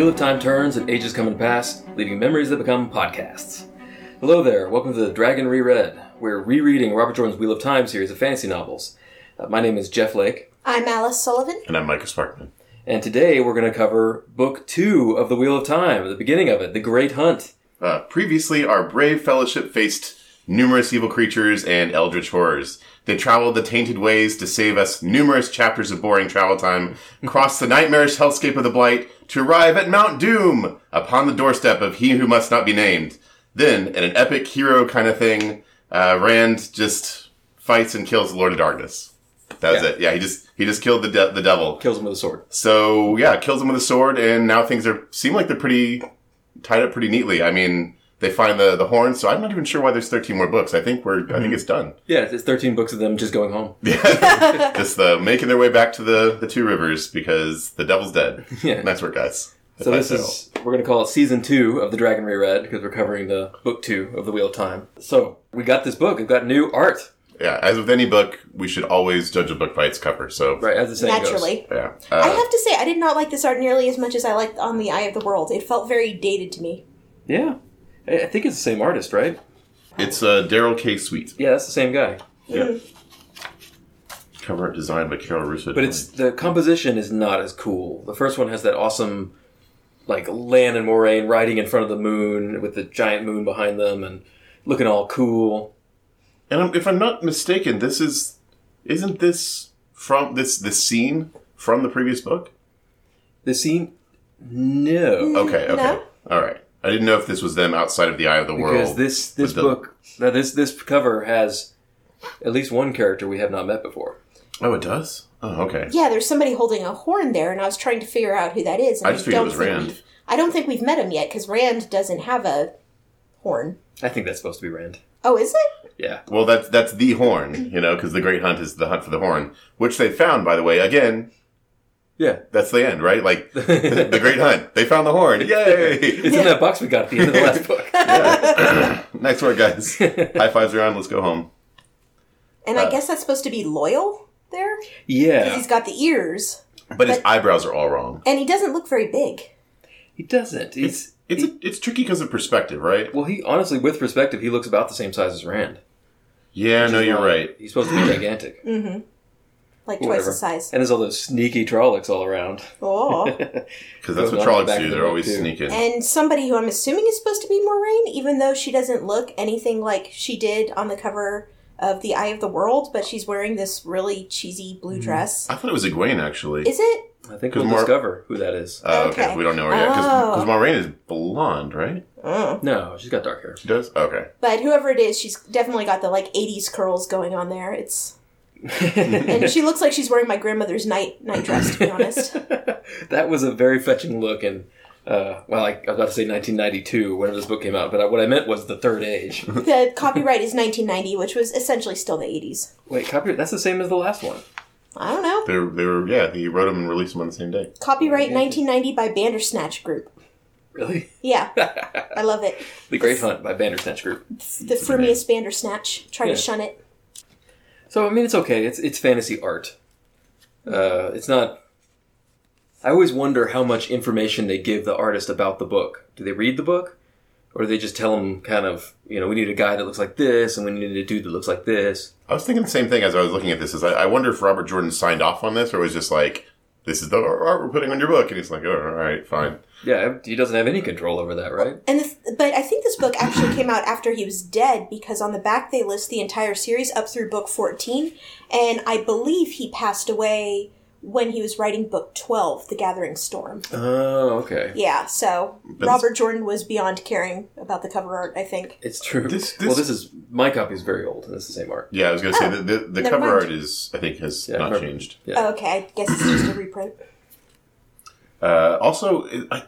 Wheel of Time turns and ages come and pass, leaving memories that become podcasts. Hello there, welcome to the Dragon Reread. We're rereading Robert Jordan's Wheel of Time series of fantasy novels. Uh, my name is Jeff Lake, I'm Alice Sullivan. And I'm Micah Sparkman. and today we're going to cover Book Two of the Wheel of Time, the beginning of it, The Great Hunt. Uh, previously, our brave fellowship faced numerous evil creatures and eldritch horrors. They traveled the tainted ways to save us numerous chapters of boring travel time, crossed the nightmarish hellscape of the Blight, to arrive at Mount Doom, upon the doorstep of He Who Must Not Be Named. Then, in an epic hero kind of thing, uh, Rand just fights and kills the Lord of Darkness. That was Yeah. it. Yeah, he just he just killed the de- the devil. Kills him with a sword. So yeah, kills him with a sword, and now things are seem like they're pretty tied up pretty neatly. I mean, they find the the horn, so I'm not even sure why there's 13 more books. I think we're I think it's done. Yeah, it's 13 books of them just going home. Yeah, Just the making their way back to the the two rivers because the devil's dead. Yeah. nice work, guys. So If I this say is we're going to call it season two of the Dragon Reread because we're covering the book two of the Wheel of Time. So we got this book. We've got new art, yeah. As with any book, we should always judge a book by its cover. So right? As the saying Naturally. yeah, I uh, have to say, I did not like this art nearly as much as I liked On the Eye of the World. It felt very dated to me. Yeah, I I think it's the same artist, right? it's uh, Darrell K. Sweet. Yeah, that's the same guy. Yeah. Cover art designed by Carol Russo. But it's the composition is not as cool. The first one has that awesome, like Lan and Moiraine riding in front of the moon with the giant moon behind them and looking all cool. And I'm, if I'm not mistaken, this is isn't this from this this scene from the previous book? The scene, no, Okay, okay, No. all right. I didn't know if this was them outside of the eye of the because world. this this the- book, now this this cover has at least one character we have not met before. oh, it does. Oh, okay. Yeah, there's somebody holding a horn there, and I was trying to figure out who that is. And I just figured it don't was think Rand. we've- I don't think we've met him yet because Rand doesn't have a horn. I think that's supposed to be Rand. Oh, is it? Yeah, Well, that's that's the horn, you know, because the great hunt is the hunt for the horn, which they found, by the way. Again, yeah. that's the end, right? Like the great hunt, they found the horn. Yay! It's in that box we got at the end of the last book. nice work, guys. High fives around. Let's go home. And Uh, I guess that's supposed to be Loial there Yeah. because Yeah, he's got the ears, But his eyebrows are all wrong. and he doesn't look very big. he doesn't. He's It's it's tricky because of perspective, right? well, he honestly, with perspective, he looks about the same size as Rand. Yeah, no, you're not- right. He's supposed to be gigantic. Like twice Whatever. the size. And there's all those sneaky Trollocs all around. Oh. Because that's Goes what on the Trollocs back do. of the They're book, always too. sneaking. and somebody who I'm assuming is supposed to be Moiraine, even though she doesn't look anything like she did on the cover of The Eye of the World, but she's wearing this really cheesy blue Mm-hmm. dress. I thought it was Egwene, actually. Is it? I think we'll Mar- discover who that is. Oh, okay. Okay. We don't know her yet. Because Oh. Moiraine is blonde, right? Mm. No, she's got dark hair. She does? Okay. But whoever it is, she's definitely got the like '80s curls going on there. It's and she looks like she's wearing my grandmother's night night dress. To be honest, that was a very fetching look, and uh, well, I, I was about to say 1992, whenever this book came out, but I, what I meant was the Third Age. the copyright is 1990, which was essentially still the '80s. Wait, copyright? That's the same as the last one. I don't know. They were, they were, yeah, he wrote them and released them on the same day. Copyright 1990 by Bandersnatch Group. Really? Yeah, I love it. the Great Hunt by Bandersnatch Group. The frumious Bandersnatch. Try Yeah. to shun it. So I mean, it's okay. It's it's fantasy art. Uh, it's not. I always wonder how much information they give the artist about the book. Do they read the book, or do they just tell them kind of, you know, we need a guy that looks like this, and we need a dude that looks like this? I was thinking the same thing as I was looking at this. Is I, I wonder if Robert Jordan signed off on this or was just like, this is the art we're putting on your book. And he's like, oh, all right, fine. Yeah, he doesn't have any control over that, right? And the th- but I think this book actually came out after he was dead because on the back they list the entire series up through book 14 and I believe he passed away when he was writing book 12 The Gathering Storm. Oh, okay. Yeah, so But Robert Jordan was beyond caring about the cover art, I think. It's true. This- well, this- this is my copy is very old, and it's the same art. Yeah, I was going to say Oh, that the, the never cover mind. art is, I think, has Yeah, not remember- changed. Yeah. Oh, okay, I guess it's just a reprint. Uh, also, I,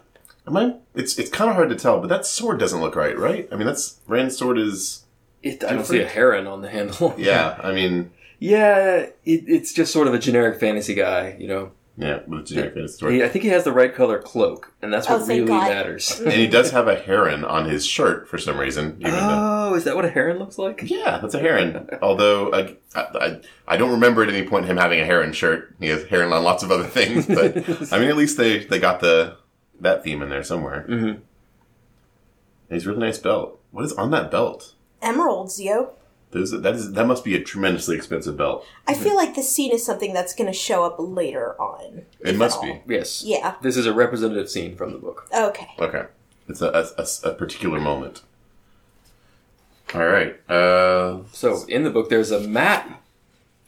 am I, it's it's kind of hard to tell, but that sword doesn't look right, right? I mean, that's Rand's sword is. It, I don't see a heron on the handle. Yeah, I mean, yeah. It, it's just sort of a generic fantasy guy, you know. yeah, with a generic fantasy sword. He, I think he has the right color cloak, and that's Oh, what thank really God. matters. and he does have a heron on his shirt for some reason. Even though, oh, is that what a heron looks like? yeah, that's a heron. Although I, I, I don't remember at any point him having a heron shirt. He has heron on lots of other things, but I mean, at least they they got the that theme in there somewhere. Mm-hmm. And he's a really nice belt. What is on that belt? Emeralds, yo. Those, that is that must be a tremendously expensive belt. I feel like this scene is something that's going to show up later on. It must at be. Yes. Yeah. This is a representative scene from the book. Okay. Okay, it's a, a, a- a particular moment. All right. Uh, So in the book, there's a map.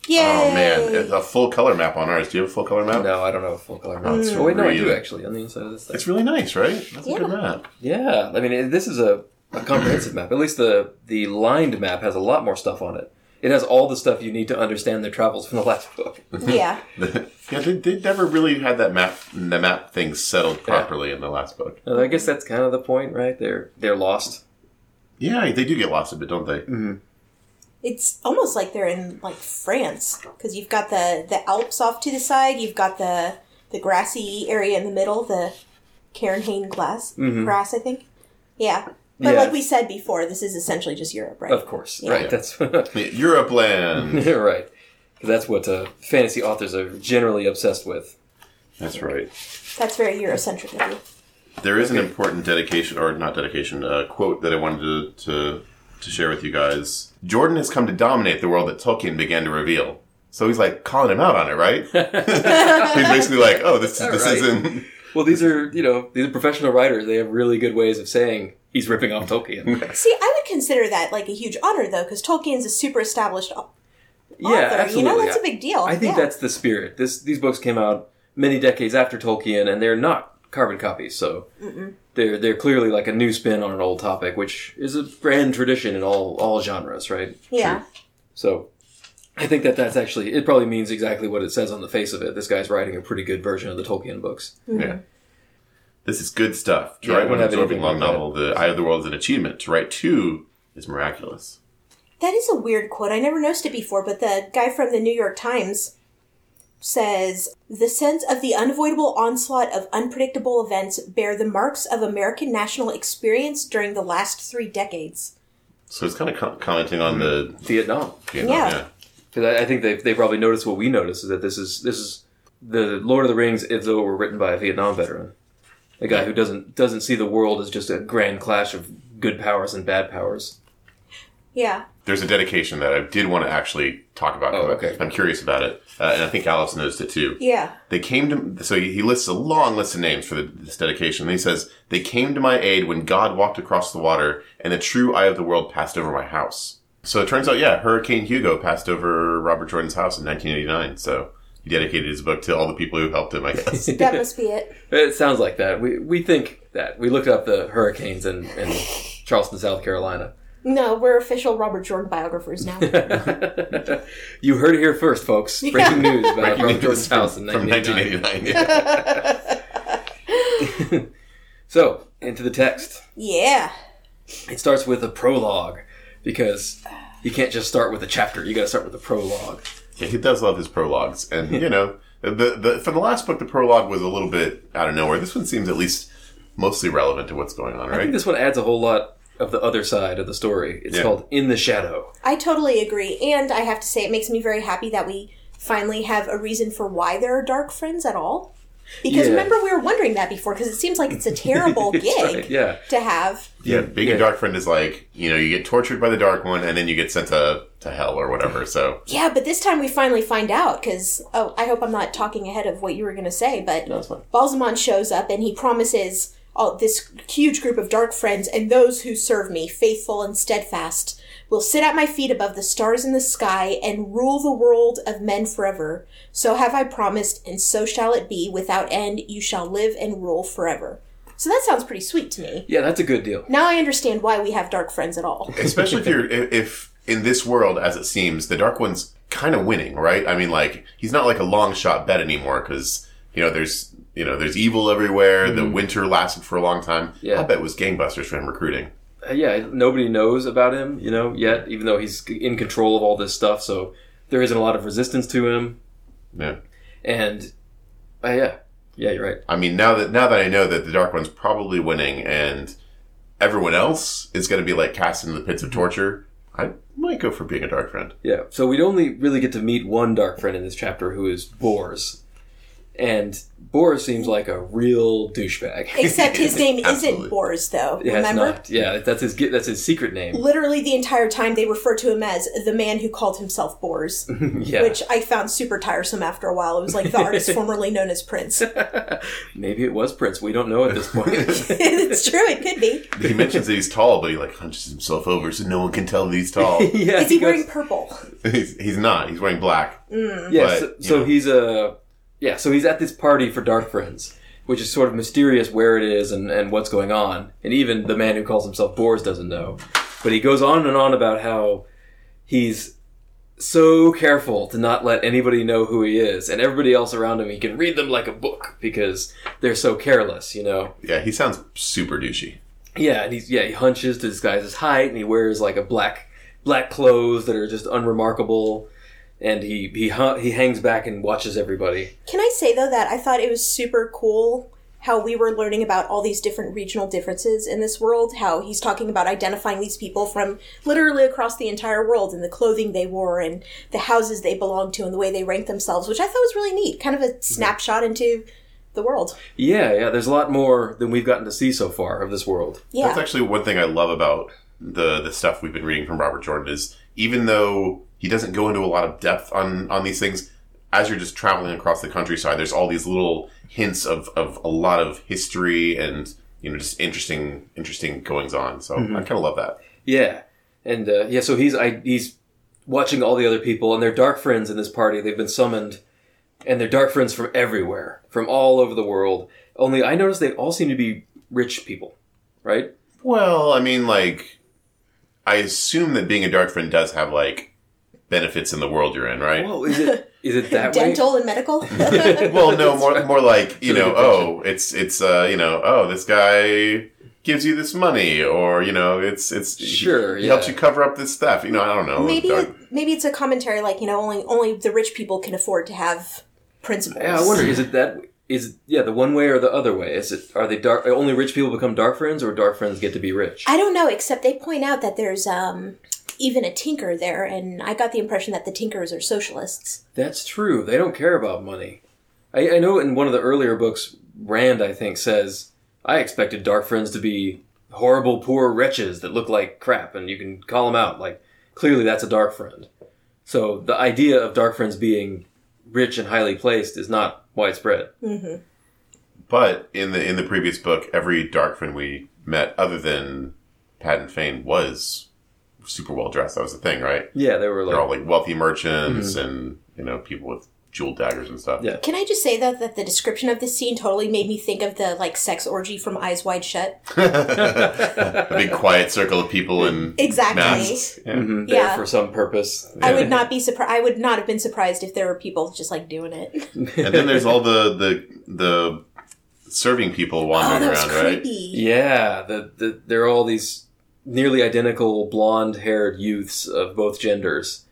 Yay! oh man, it's a full color map on ours. Do you have a full color map? No, I don't have a full color map. That's Oh wait, no, I do actually on the inside of this thing. It's really nice, right? That's a good map. Yeah, I mean it- this is a, a comprehensive map. At least the the lined map has a lot more stuff on it. It has all the stuff you need to understand their travels from the last book. yeah. yeah, they, they never really had that map the map thing settled properly in the last book. And I guess that's kind of the point, right? They're they're lost. Yeah, they do get lost a bit, don't they? Mm-hmm. It's almost like they're in like France because you've got the the Alps off to the side. You've got the the grassy area in the middle, the Caralain glass grass, I think. Yeah. But Yeah. like we said before, this is essentially just Europe, right? Of course, Yeah. right? That's Europe land. right. 'Cause That's what uh, fantasy authors are generally obsessed with. That's right. That's very Eurocentric of you. There is an important dedication, or not dedication, uh, quote that I wanted to, to to share with you guys. Jordan has come to dominate the world that Tolkien began to reveal. So he's like calling him out on it, right? he's basically like, "Oh, this All this right. isn't." Well, these are you know these are professional writers. They have really good ways of saying he's ripping off Tolkien. See, I would consider that like a huge honor though, because Tolkien's a super established au- yeah, absolutely. You know, that's a big deal. I think Yeah. that's the spirit. This these books came out many decades after Tolkien, and they're not carbon copies. So they're they're clearly like a new spin on an old topic, which is a grand tradition in all all genres, right? yeah. So I think that that's actually it. Probably means exactly what it says on the face of it. This guy's writing a pretty good version of the Tolkien books. Mm-hmm. Yeah. This is good stuff. To Yeah, write one have absorbing long like that. novel, The Eye of the World is an achievement. To write two is miraculous. That is a weird quote. I never noticed it before, but the guy from the New York Times says the sense of the unavoidable onslaught of unpredictable events bear the marks of American national experience during the last three decades. So it's kind of com- commenting on the Vietnam. Vietnam, Yeah. yeah. Because I, I think they they probably noticed what we noticed is that this is this is the Lord of the Rings as though it were written by a Vietnam veteran, a guy who doesn't doesn't see the world as just a grand clash of good powers and bad powers. Yeah. There's a dedication that I did want to actually talk about. Oh, okay. I'm curious about it, uh, and I think Alice noticed it too. Yeah. They came to so he he lists a long list of names for the, this dedication. And he says they came to my aid when God walked across the water and the true eye of the world passed over my house. So it turns out, yeah, Hurricane Hugo passed over Robert Jordan's house in 1989. So he dedicated his book to all the people who helped him. I guess. That must be it. It sounds like that. We we think that we looked up the hurricanes in, in Charleston, South Carolina. No, we're official Robert Jordan biographers now. you heard it here first, folks. Breaking news about Breaking Robert news Jordan's from- house in from 1989. 1989. Yeah. So into the text. yeah. It starts with a prologue because you can't just start with a chapter. You got to start with a prologue. Yeah, he does love his prologues, and you know, the the from the last book, the prologue was a little bit out of nowhere. This one seems at least mostly relevant to what's going on, I think right? this one adds a whole lot of the other side of the story. It's Yeah. called In the Shadow. I totally agree. And I have to say, it makes me very happy that we finally have a reason for why there are dark friends at all. Because Yeah. remember, we were wondering that before, because it seems like it's a terrible That's gig right, yeah. to have. Yeah, being Yeah. a dark friend is like you know you get tortured by the dark one, and then you get sent to to hell or whatever. So Yeah, but this time we finally find out, because, oh, I hope I'm not talking ahead of what you were going to say, but No. Baalzamon shows up and he promises oh, this huge group of dark friends and those who serve me, faithful and steadfast, will sit at my feet above the stars in the sky and rule the world of men forever. So have I promised, and so shall it be. Without end, you shall live and rule forever. So that sounds pretty sweet to me. Yeah, that's a good deal. Now I understand why we have dark friends at all. especially if you're if, if in this world, as it seems, the dark one's kind of winning, right? I mean, like he's not like a long shot bet anymore because you know there's you know there's evil everywhere. The winter lasted for a long time. Mm-hmm. Yeah. I bet it was gangbusters for him recruiting. Uh, yeah, nobody knows about him, you know, yet, even though he's in control of all this stuff. So there isn't a lot of resistance to him. Yeah. And, uh, yeah, yeah, you're right. I mean, now that now that I know that the Dark One's probably winning and everyone else is going to be like cast into the pits of torture, I might go for being a Dark Friend. Yeah. So we'd only really get to meet one dark friend in this chapter who is Bors. And Boris seems like a real douchebag. Except his name Absolutely. isn't Boris, though. Yeah, it's remember? not. Yeah, that's his that's his secret name. Literally the entire time they refer to him as the man who called himself Boris, yeah, which I found super tiresome after a while. It was like the artist formerly known as Prince. maybe it was Prince. We don't know at this point. it's true, it could be. He mentions that he's tall, but he like hunches himself over so no one can tell that he's tall. yeah, Is he goes- wearing purple? he's, he's not. He's wearing black. Yeah, But, so, so he's a yeah, so he's at this party for Dark Friends, which is sort of mysterious where it is and, and what's going on, and even the man who calls himself Boris doesn't know. But he goes on and on about how he's so careful to not let anybody know who he is, and everybody else around him he can read them like a book because they're so careless, you know. Yeah, he sounds super douchey. Yeah, and he's yeah he hunches to disguise his height, and he wears like a black black clothes that are just unremarkable, and he he hu- he hangs back and watches everybody. Can I say though that I thought it was super cool how we were learning about all these different regional differences in this world, how he's talking about identifying these people from literally across the entire world and the clothing they wore and the houses they belonged to and the way they ranked themselves, which I thought was really neat. Kind of a mm-hmm. snapshot into the world. Yeah, yeah. There's a lot more than we've gotten to see so far of this world. Yeah. That's actually one thing I love about the the stuff we've been reading from Robert Jordan is even though he doesn't go into a lot of depth on on these things, as you're just traveling across the countryside, there's all these little hints of of a lot of history and you know just interesting interesting goings on. So I kind of love that. Yeah, and uh, yeah. So he's I, he's watching all the other people, and they're dark friends in this party. They've been summoned, and they're dark friends from everywhere, from all over the world. Only I noticed they all seem to be rich people, right? Well, I mean, like I assume that being a dark friend does have like benefits in the world you're in, right? Well, is it is it that way? Dental and medical. well, no, more more like you know, oh, it's it's uh, you know, oh, this guy gives you this money, or you know, it's it's Sure, he, he yeah. helps you cover up this stuff. You know, I don't know. maybe it, maybe it's a commentary like you know only only the rich people can afford to have principles. Yeah, I wonder is it that is it, yeah the one way or the other way? Is it are they dark? Only rich people become dark friends, or dark friends get to be rich? I don't know, except they point out that there's um, even a tinker there, and I got the impression that the tinkers are socialists. That's true. They don't care about money. I, I know in one of the earlier books, Rand, I think, says, I expected dark friends to be horrible, poor wretches that look like crap, and you can call them out. Like, clearly that's a dark friend. So the idea of dark friends being rich and highly placed is not widespread. Mm-hmm. but in the in the previous book, every dark friend we met, other than Padan Fain, was super well dressed. That was the thing, right? Yeah, they were They're all like, like wealthy merchants and you know people with jeweled daggers and stuff. Yeah. Can I just say though that the description of this scene totally made me think of the like sex orgy from Eyes Wide Shut? a big quiet circle of people and Exactly. masks. Yeah. mhm, there Yeah. for some purpose. I would not be surprised. I would not have been surprised if there were people just like doing it. And then there's all the the the serving people Oh, wandering that was around, right? Yeah, the, the, there are all these nearly identical blonde haired youths of both genders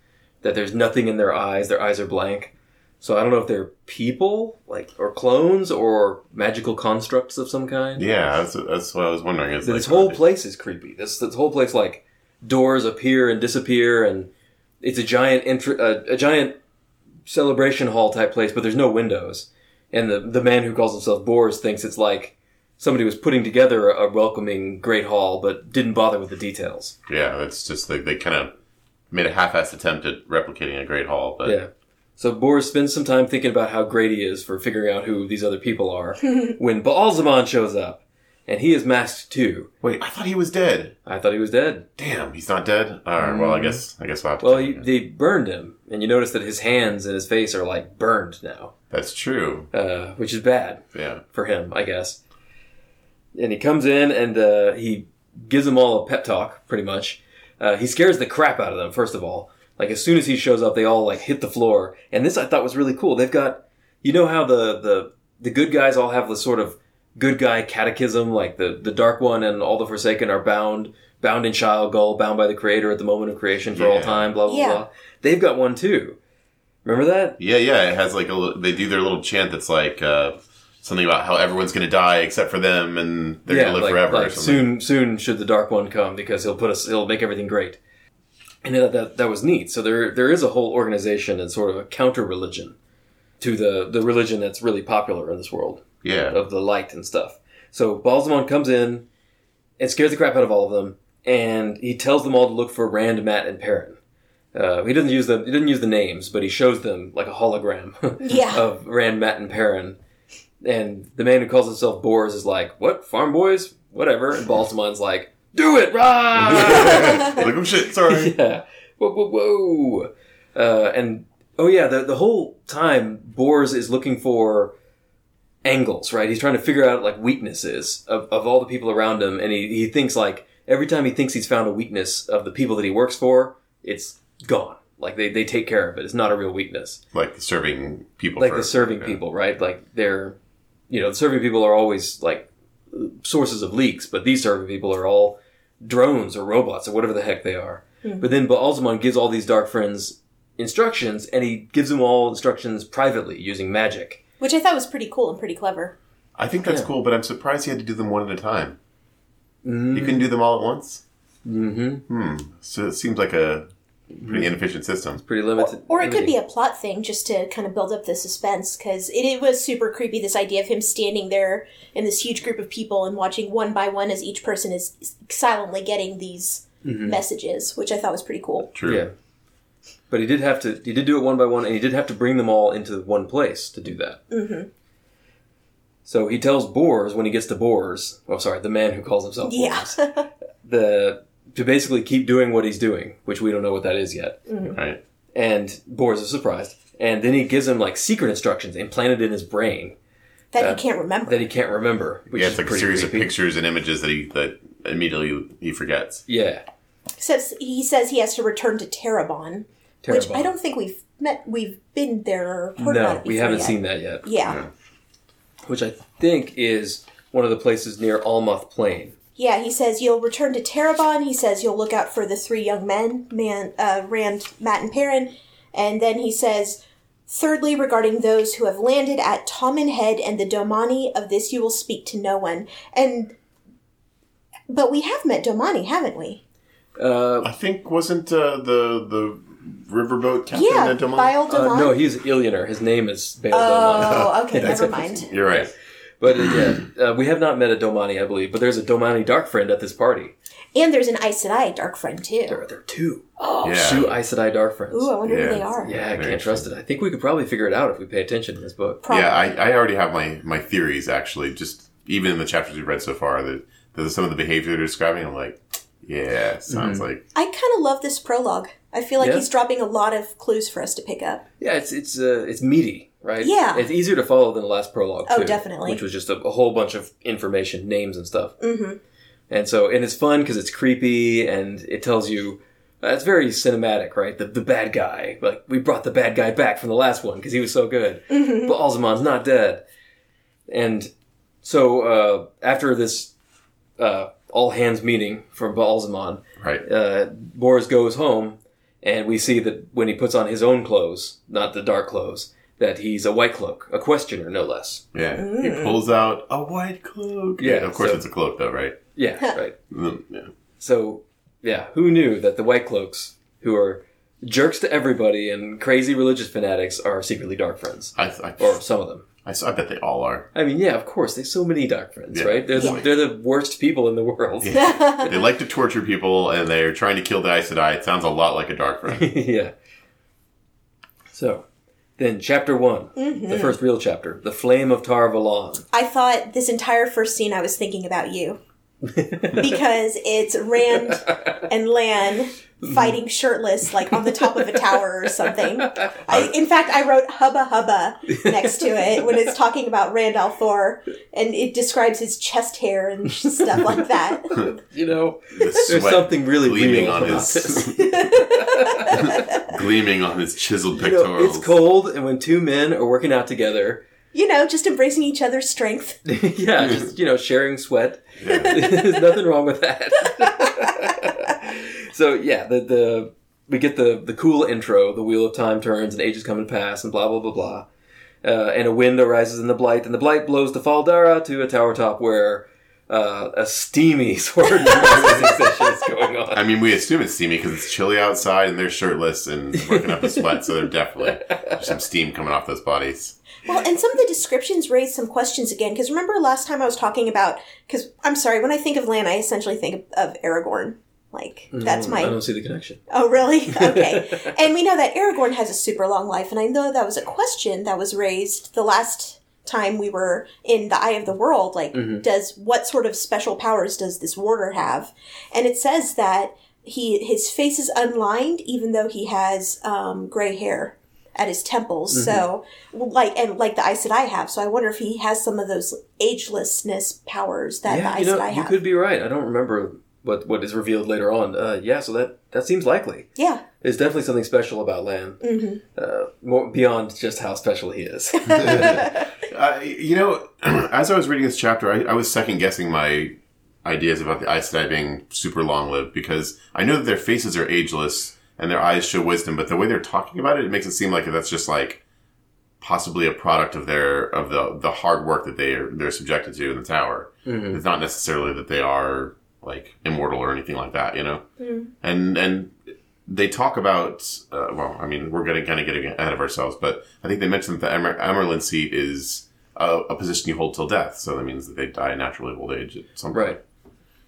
that there's nothing in their eyes. Their eyes are blank. So I don't know if they're people, like, or clones, or magical constructs of some kind. Yeah, that's, that's what I was wondering. Is This like, whole place is creepy. This this whole place, like, doors appear and disappear, and it's a giant entr- a, a giant celebration hall type place, but there's no windows. And the the man who calls himself Boris thinks it's like somebody was putting together a, a welcoming great hall, but didn't bother with the details. Yeah, it's just like they kind of made a half-assed attempt at replicating a Great Hall, but Yeah. So Boris spends some time thinking about how great he is for figuring out who these other people are when Baalzamon shows up, and he is masked too. wait, I thought he was dead. I thought he was dead. Damn, he's not dead. All right, well, I guess I guess I'll have to. Well, he, they burned him, and you notice that his hands and his face are like burned now, that's true. uh, which is bad Yeah, for him, I guess. And he comes in and uh, he gives them all a pep talk, pretty much. Uh, he scares the crap out of them, first of all. Like as soon as he shows up, they all like hit the floor. And this I thought was really cool. They've got, you know how the the the good guys all have this sort of good guy catechism, like the the dark one and all the Forsaken are bound, bound in Shayol Ghul, bound by the Creator at the moment of creation for all time. Blah blah Yeah. blah. They've got one too. Remember that? yeah, yeah. It has like a li- they do their little chant that's like uh, something about how everyone's going to die except for them, and they're going to live like, forever. or like something. soon, soon should the Dark One come because he'll put us, he'll make everything great. And that, that that was neat. So there there is a whole organization and sort of a counter religion to the the religion that's really popular in this world Yeah. of the light and stuff. So Baalzamon comes in and scares the crap out of all of them, and he tells them all to look for Rand, Mat, and Perrin. Uh, he doesn't use them. He doesn't use the names, but he shows them like a hologram Yeah. of Rand, Mat, and Perrin. And the man who calls himself Bors is like, "What farm boys? Whatever." And Baalzamon's like, "Do it, rah!" like, oh shit, sorry. yeah. Whoa, whoa, whoa. Uh, and oh yeah, the the whole time Bors is looking for angles, right? He's trying to figure out like weaknesses of, of all the people around him, and he, he thinks like every time he thinks he's found a weakness of the people that he works for, it's gone. Like they, they take care of it. It's not a real weakness. Like serving people. Like the serving Yeah. people, right? Like they're, you know, the serving people are always like sources of leaks, but these serving people are all drones or robots or whatever the heck they are. But then Baalzamon gives all these dark friends instructions, and he gives them all instructions privately using magic. Which I thought was pretty cool and pretty clever. I think that's Yeah. cool, but I'm surprised he had to do them one at a time. Mm. You couldn't do them all at once. Mm-hmm. Hmm. So it seems like a pretty inefficient system. It's Pretty limited. Or it could be a plot thing just to kind of build up the suspense because it, it was super creepy. This idea of him standing there in this huge group of people and watching one by one as each person is silently getting these Mm-hmm. messages, which I thought was pretty cool. True. Yeah. But he did have to. He did do it one by one, and he did have to bring them all into one place to do that. Mm-hmm. So he tells Bors when he gets to Bors. Oh, sorry, the man who calls himself Yeah. Bors. the to basically keep doing what he's doing, which we don't know what that is yet. Right. And Bors is surprised, and then he gives him like secret instructions implanted in his brain that Uh, he can't remember. that he can't remember. Which yeah, is it's like a pretty series of pictures and images that he that immediately he forgets. Yeah, says he says he has to return to Tarabon, which I don't think we've met. We've been there or heard about No, it we haven't yet. seen that yet. Yeah. Which I think is one of the places near Almoth Plain. Yeah, he says you'll return to Tarabon. He says you'll look out for the three young men, man, uh, Rand, Mat, and Perrin. And then he says, thirdly, regarding those who have landed at Toman Head and the Domani, of this you will speak to no one. And but we have met Domani, haven't we? Uh, I think wasn't uh, the the riverboat captain yeah, at Domon? Bayle uh, Domani. no, he's Illianer. His name is Bayle Domani. Oh, okay, That's never mind. You're right. But uh, yeah, uh, we have not met a Domani, I believe. But there's a Domani Dark Friend at this party. And there's an Aes Sedai dark friend There, too. there are two. Yeah. Two Aes Sedai Dark Friends. Ooh, I wonder Yeah. who they are. yeah, I Very can't trust it. I think we could probably figure it out if we pay attention to this book. Probably. Yeah, I, I already have my, my theories actually. Just even in the chapters we've read so far, that there's some of the behavior they're describing. I'm like, yeah, sounds Mm-hmm. like I kind of love this prologue. I feel like Yeah? he's dropping a lot of clues for us to pick up. Yeah, it's it's uh, it's meaty, right? Yeah. it's easier to follow than the last prologue. Oh, too, definitely. Which was just a, a whole bunch of information, names and stuff. Mm-hmm. And so, and it's fun because it's creepy and it tells you. Uh, it's very cinematic, right? The the bad guy, like we brought the bad guy back from the last one because he was so good. Mm-hmm. But Alzamon's not dead, and so uh, after this uh, all hands meeting for Baalzamon, right. uh, Boris goes home, and we see that when he puts on his own clothes, not the dark clothes, that he's a white cloak, a questioner, no less. Yeah, he pulls out a white cloak. Yeah, of course so- it's a cloak though, right? Yeah, right. Mm, Yeah. So, yeah, who knew that the white cloaks, who are jerks to everybody and crazy religious fanatics, are secretly dark friends, I, I, or some of them. I, I bet they all are. I mean, yeah, of course. There's so many dark friends, Yeah. right? They're the, they're the worst people in the world. Yeah. they like to torture people, and they're trying to kill the Aes Sedai. It sounds a lot like a dark friend. yeah. So, then chapter one, Mm-hmm. the first real chapter, the flame of Tar Valon. I thought this entire first scene I was thinking about you. because it's Rand and Lan fighting shirtless, like on the top of a tower or something. I, in fact, I wrote hubba hubba next to it when it's talking about Rand Thor, and it describes his chest hair and stuff like that. You know, The there's something really gleaming on his this. gleaming on his chiseled You know, pectorals. it's cold, and when two men are working out together, You know, just embracing each other's strength. yeah, just you know, sharing sweat. Yeah. There's nothing wrong with that. So yeah, the the we get the the cool intro. The wheel of time turns, and ages come and pass, and blah blah blah blah. Uh, and a wind arises in the blight, and the blight blows to Fal Dara to a tower top where uh, a steamy sword practicing session is going on. I mean, we assume it's steamy because it's chilly outside and they're shirtless and working up a sweat, so they're definitely there's some steam coming off those bodies. Well, and some of the descriptions raise some questions again. Because remember last time I was talking about? Because I'm sorry, when I think of Lan, I essentially think of, of Aragorn. Like that's Mm, my I don't see the connection. Oh, really? Okay. and we know that Aragorn has a super long life, and I know that was a question that was raised the last time we were in the Eye of the World. Like, does what sort of special powers does this warder have? And it says that he his face is unlined, even though he has um, gray hair at his temples. So, like, and like the ice that I have. So I wonder if he has some of those agelessness powers that yeah, the you know, Sedai you have. could be right. I don't remember what what is revealed later on. Uh, yeah, so that that seems likely. yeah. There's definitely something special about Lan, Mm-hmm. uh, more beyond just how special he is. Uh, you know, as I was reading this chapter, I, I was second guessing my ideas about the Aes Sedai being super long lived because I know that their faces are ageless and their eyes show wisdom, but the way they're talking about it, it makes it seem like that's just like possibly a product of their of the the hard work that they are they're subjected to in the tower. It's not necessarily that they are like immortal or anything like that, you know. And and they talk about uh, well, I mean, we're getting kind of getting ahead of ourselves, but I think they mentioned that the Amer- Amyrlin seat is a, a position you hold till death, so that means that they die naturally of old age at some point. right.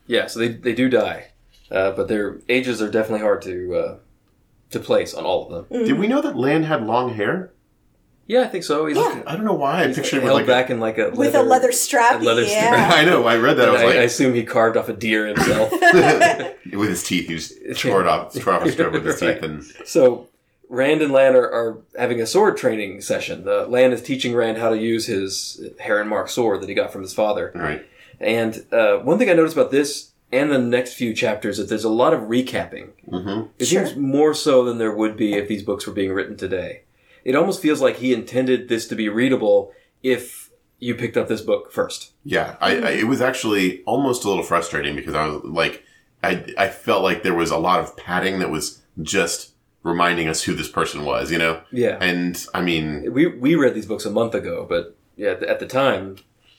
Yeah, so they they do die, uh, but their ages are definitely hard to uh, to place on all of them. Did we know that Lan had long hair? Yeah, I think so. He's Yeah. I don't know why I pictured him with held like back in like a With a leather strap, a leather yeah. strap. I know. I read that. I was I, like, I assume he carved off a deer himself. with his teeth, he just tore it off, tore off a strip with his Right. teeth, and so Rand and Lan are, are having a sword training session. The Lan is teaching Rand how to use his Heron Mark sword that he got from his father. right. And uh, one thing I noticed about this and the next few chapters is that there's a lot of recapping. Mm-hmm. It Sure. seems more so than there would be if these books were being written today. It almost feels like he intended this to be readable if you picked up this book first. Yeah, I, I, it was actually almost a little frustrating because I was like, I, I felt like there was a lot of padding that was just reminding us who this person was, you know? Yeah. And I mean, we we read these books a month ago, but yeah, at the, at the time,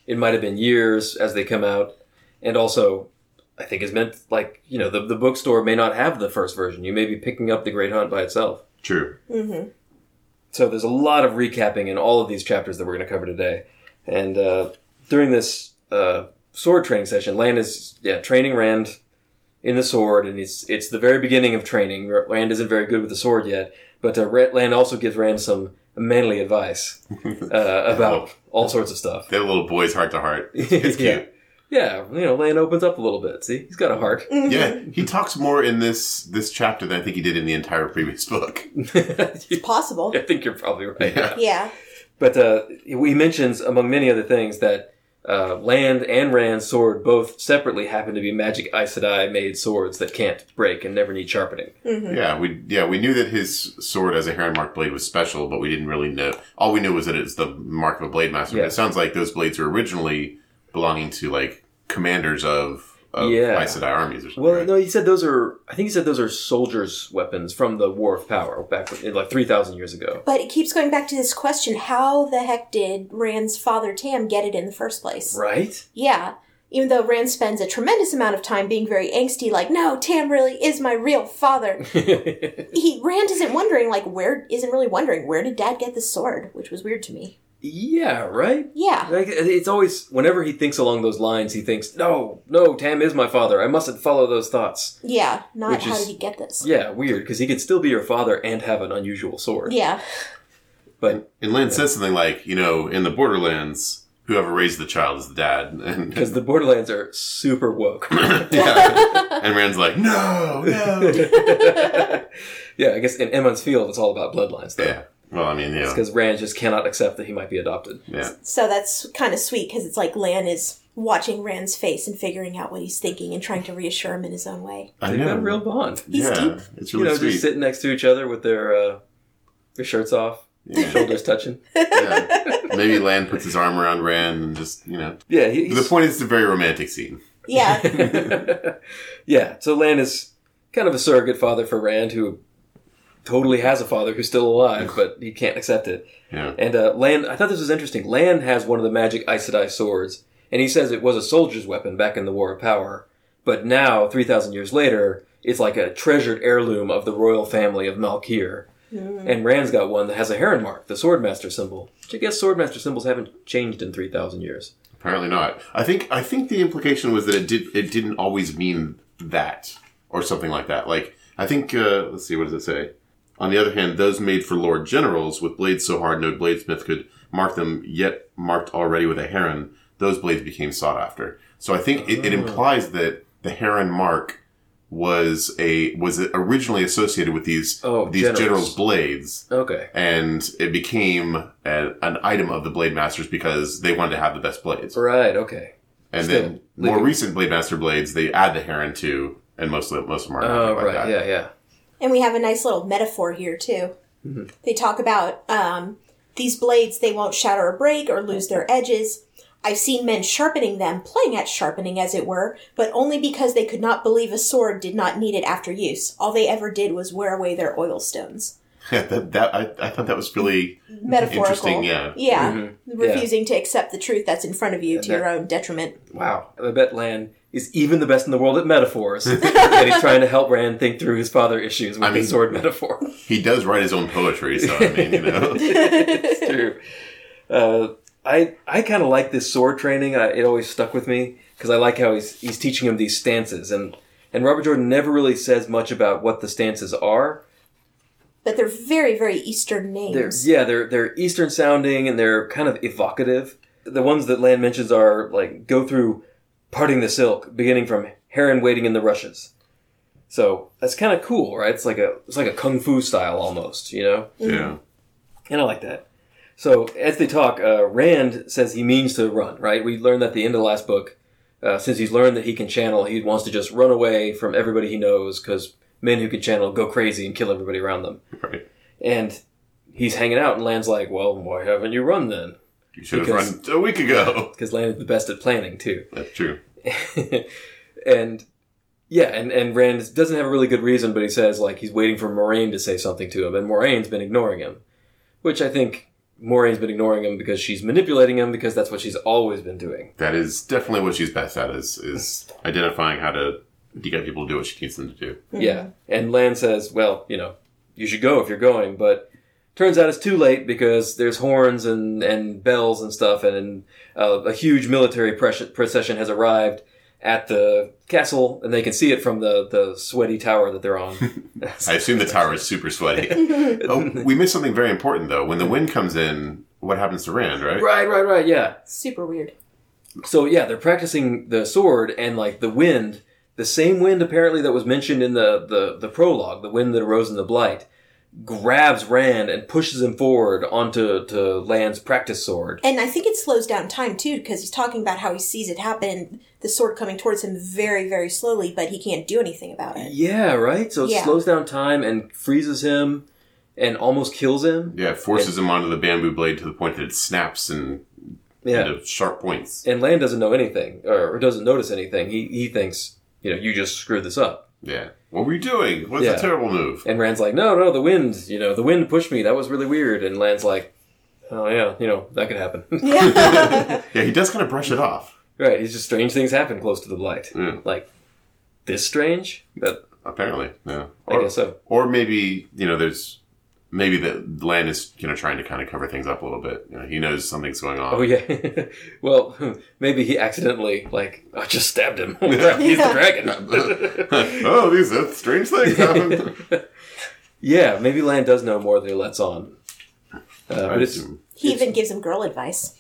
it might have been years as they come out, and also, I think is meant like you know the the bookstore may not have the first version. You may be picking up the Great Hunt by itself. true. Mm-hmm. So there's a lot of recapping in all of these chapters that we're going to cover today, and uh, during this uh, sword training session, Lan is yeah training Rand in the sword, and it's it's the very beginning of training. Rand isn't very good with the sword yet, but uh, Ra- Lan also gives Rand some manly advice uh, about all sorts of stuff. That little boy's heart to heart. It's, cute. yeah. Cute. Yeah, you know, Lan opens up a little bit. See, he's got a heart. Yeah, he talks more in this this chapter than I think he did in the entire previous book. I Possible. I think you're probably right. Yeah. Yeah. But uh, he mentions, among many other things, that uh, Lan and Rand's sword both separately happen to be magic Aes Sedai made swords that can't break and never need sharpening. Yeah, we yeah we knew that his sword as a heron mark blade was special, but we didn't really know. All we knew was that it's the mark of a blade master. But Yeah. it sounds like those blades were originally belonging to like commanders of, of Yeah. Aes Sedai armies or something. Well, right? no, he said those are. I think he said those are soldiers' weapons from the War of Power back in, like three thousand years ago. But it keeps going back to this question how the heck did Rand's father Tam get it in the first place? Right? Yeah. Even though Rand spends a tremendous amount of time being very angsty, like, no, Tam really is my real father. he Rand isn't wondering, like, where isn't really wondering where did Dad get the sword, which was weird to me. Yeah, right. Yeah. Like uh, it's always whenever he thinks along those lines, he thinks, "No, no, Tam is my father. I mustn't follow those thoughts." Yeah. Not Which how is- did he get this? Yeah, weird because he could still be your father and have an unusual sword. Yeah. But and Lan says something like, you know, in the Borderlands, whoever raised the child is the dad, and because the Borderlands are super woke. yeah. and Rand's like, no, no. yeah, I guess in Emond's Field, it's all about bloodlines, though. yeah. Well, I mean, yeah, Because Rand just cannot accept that he might be adopted. yeah. So that's kind of sweet because it's like Lan is watching Rand's face and figuring out what he's thinking and trying to reassure him in his own way. I They've know. got a real bond. He's yeah, deep. it's You know, sweet. just sitting next to each other with their uh, their shirts off, Yeah. shoulders touching. Yeah. Maybe Lan puts his arm around Rand and just, you know. Yeah, he, The point is, it's a very romantic scene. Yeah. yeah, so Lan is kind of a surrogate father for Rand, who totally has a father who's still alive, but he can't accept it. Yeah. And uh, Lan, I thought this was interesting. Lan has one of the magic Aes Sedai swords, And he says it was a soldier's weapon back in the War of Power, but now, 3,000 years later, it's like a treasured heirloom of the royal family of Malkier. And Rand's got one that has a heron mark, the Swordmaster symbol. Which I guess Swordmaster symbols haven't changed in 3,000 years. Apparently not. I think I think the implication was that it did it didn't always mean that or something like that. Like I think uh, let's see what does it say. On the other hand, those made for lord generals with blades so hard no bladesmith could mark them, yet marked already with a heron, those blades became sought after. So I think it, it ah. implies that the heron mark was a was originally associated with these Oh, these generals. generals' blades Okay. and it became a, an item of the blade masters because they wanted to have the best blades. Right, okay. And Still, then more leaving- recent blade master blades, they add the heron to, and most of them, most of them are Oh, like right, that. yeah, yeah. And we have a nice little metaphor here too. Mm-hmm. They talk about um, these blades; they won't shatter or break or lose their edges. I've seen men sharpening them, playing at sharpening, as it were, but only because they could not believe a sword did not need it after use. All they ever did was wear away their oil stones. That, that I, I thought that was really Metaphorical. Interesting, yeah. Yeah. Mm-hmm. Yeah. Refusing to accept the truth that's in front of you to that- your own detriment. Wow. I bet Lan is even the best in the world at metaphors. and he's trying to help Rand think through his father issues with I the mean- sword metaphor. he does write his own poetry, so I mean, you know, it's true. Uh, I I kind of like this sword training. I, it always stuck with me because I like how he's he's teaching him these stances, and and Robert Jordan never really says much about what the stances are. But they're very, very Eastern They're names. yeah, they're they're Eastern sounding and they're kind of evocative. The ones that Lan mentions are like go through parting the silk, beginning from heron waiting in the rushes. So that's kind of cool, right? It's like a it's like a kung fu style almost, you know. yeah. And I like that. So as they talk, uh, Rand says he means to run. Right? We learned that at the end of the last book. Uh, since he's learned that he can channel, he wants to just run away from everybody he knows because men who can channel go crazy and kill everybody around them. Right. And he's hanging out, and Lan's like, "Well, why haven't you run then?" You should have run a week ago. Because Land is the best at planning too. That's true. and yeah, and and Rand doesn't have a really good reason, but he says like he's waiting for Moiraine to say something to him, and Moiraine's been ignoring him, which I think Moiraine's been ignoring him because she's manipulating him because that's what she's always been doing. That is definitely what she's best at is is identifying how to to get people to do what she needs them to do. Yeah, and Lan says, well, you know, you should go if you're going, but turns out it's too late because there's horns and and bells and stuff, and, uh, a huge military procession has arrived at the castle, and they can see it from the the sweaty tower that they're on. I assume the tower is super sweaty. oh, we missed something very important though. When the wind comes in, what happens to Rand? Right? right, right, right. Yeah. Super weird. So yeah, they're practicing the sword and like the wind, the same wind apparently that was mentioned in the the, the prologue, the wind that arose in the blight, grabs Rand and pushes him forward onto to Lan's practice sword. And I think it slows down time too, because he's talking about how he sees it happen, the sword coming towards him very, very slowly, but he can't do anything about it. Yeah, right. So it Yeah. slows down time and freezes him and almost kills him. Yeah, it forces him onto the bamboo blade to the point that it snaps and Yeah. into sharp points. And Land doesn't know anything or, or doesn't notice anything. He he thinks, you know, you just screwed this up. Yeah. What were you doing? What's Yeah. a terrible move? And Rand's like, no, no, the wind, you know, the wind pushed me. That was really weird. And Lan's like, oh yeah, you know, that could happen. Yeah. Yeah, he does kind of brush it off. right. He's just strange things happen close to the blight. Yeah. Like this strange, but Apparently, yeah. I guess so. or maybe you know, there's maybe that Lan is you know trying to kind of cover things up a little bit. You know, he knows something's going on. Oh yeah. well, maybe he accidentally like I just stabbed him. He's the dragon. oh, these uh, strange things happen. yeah, maybe Lan does know more than he lets on. Uh, but it's, assume. he even gives him girl advice.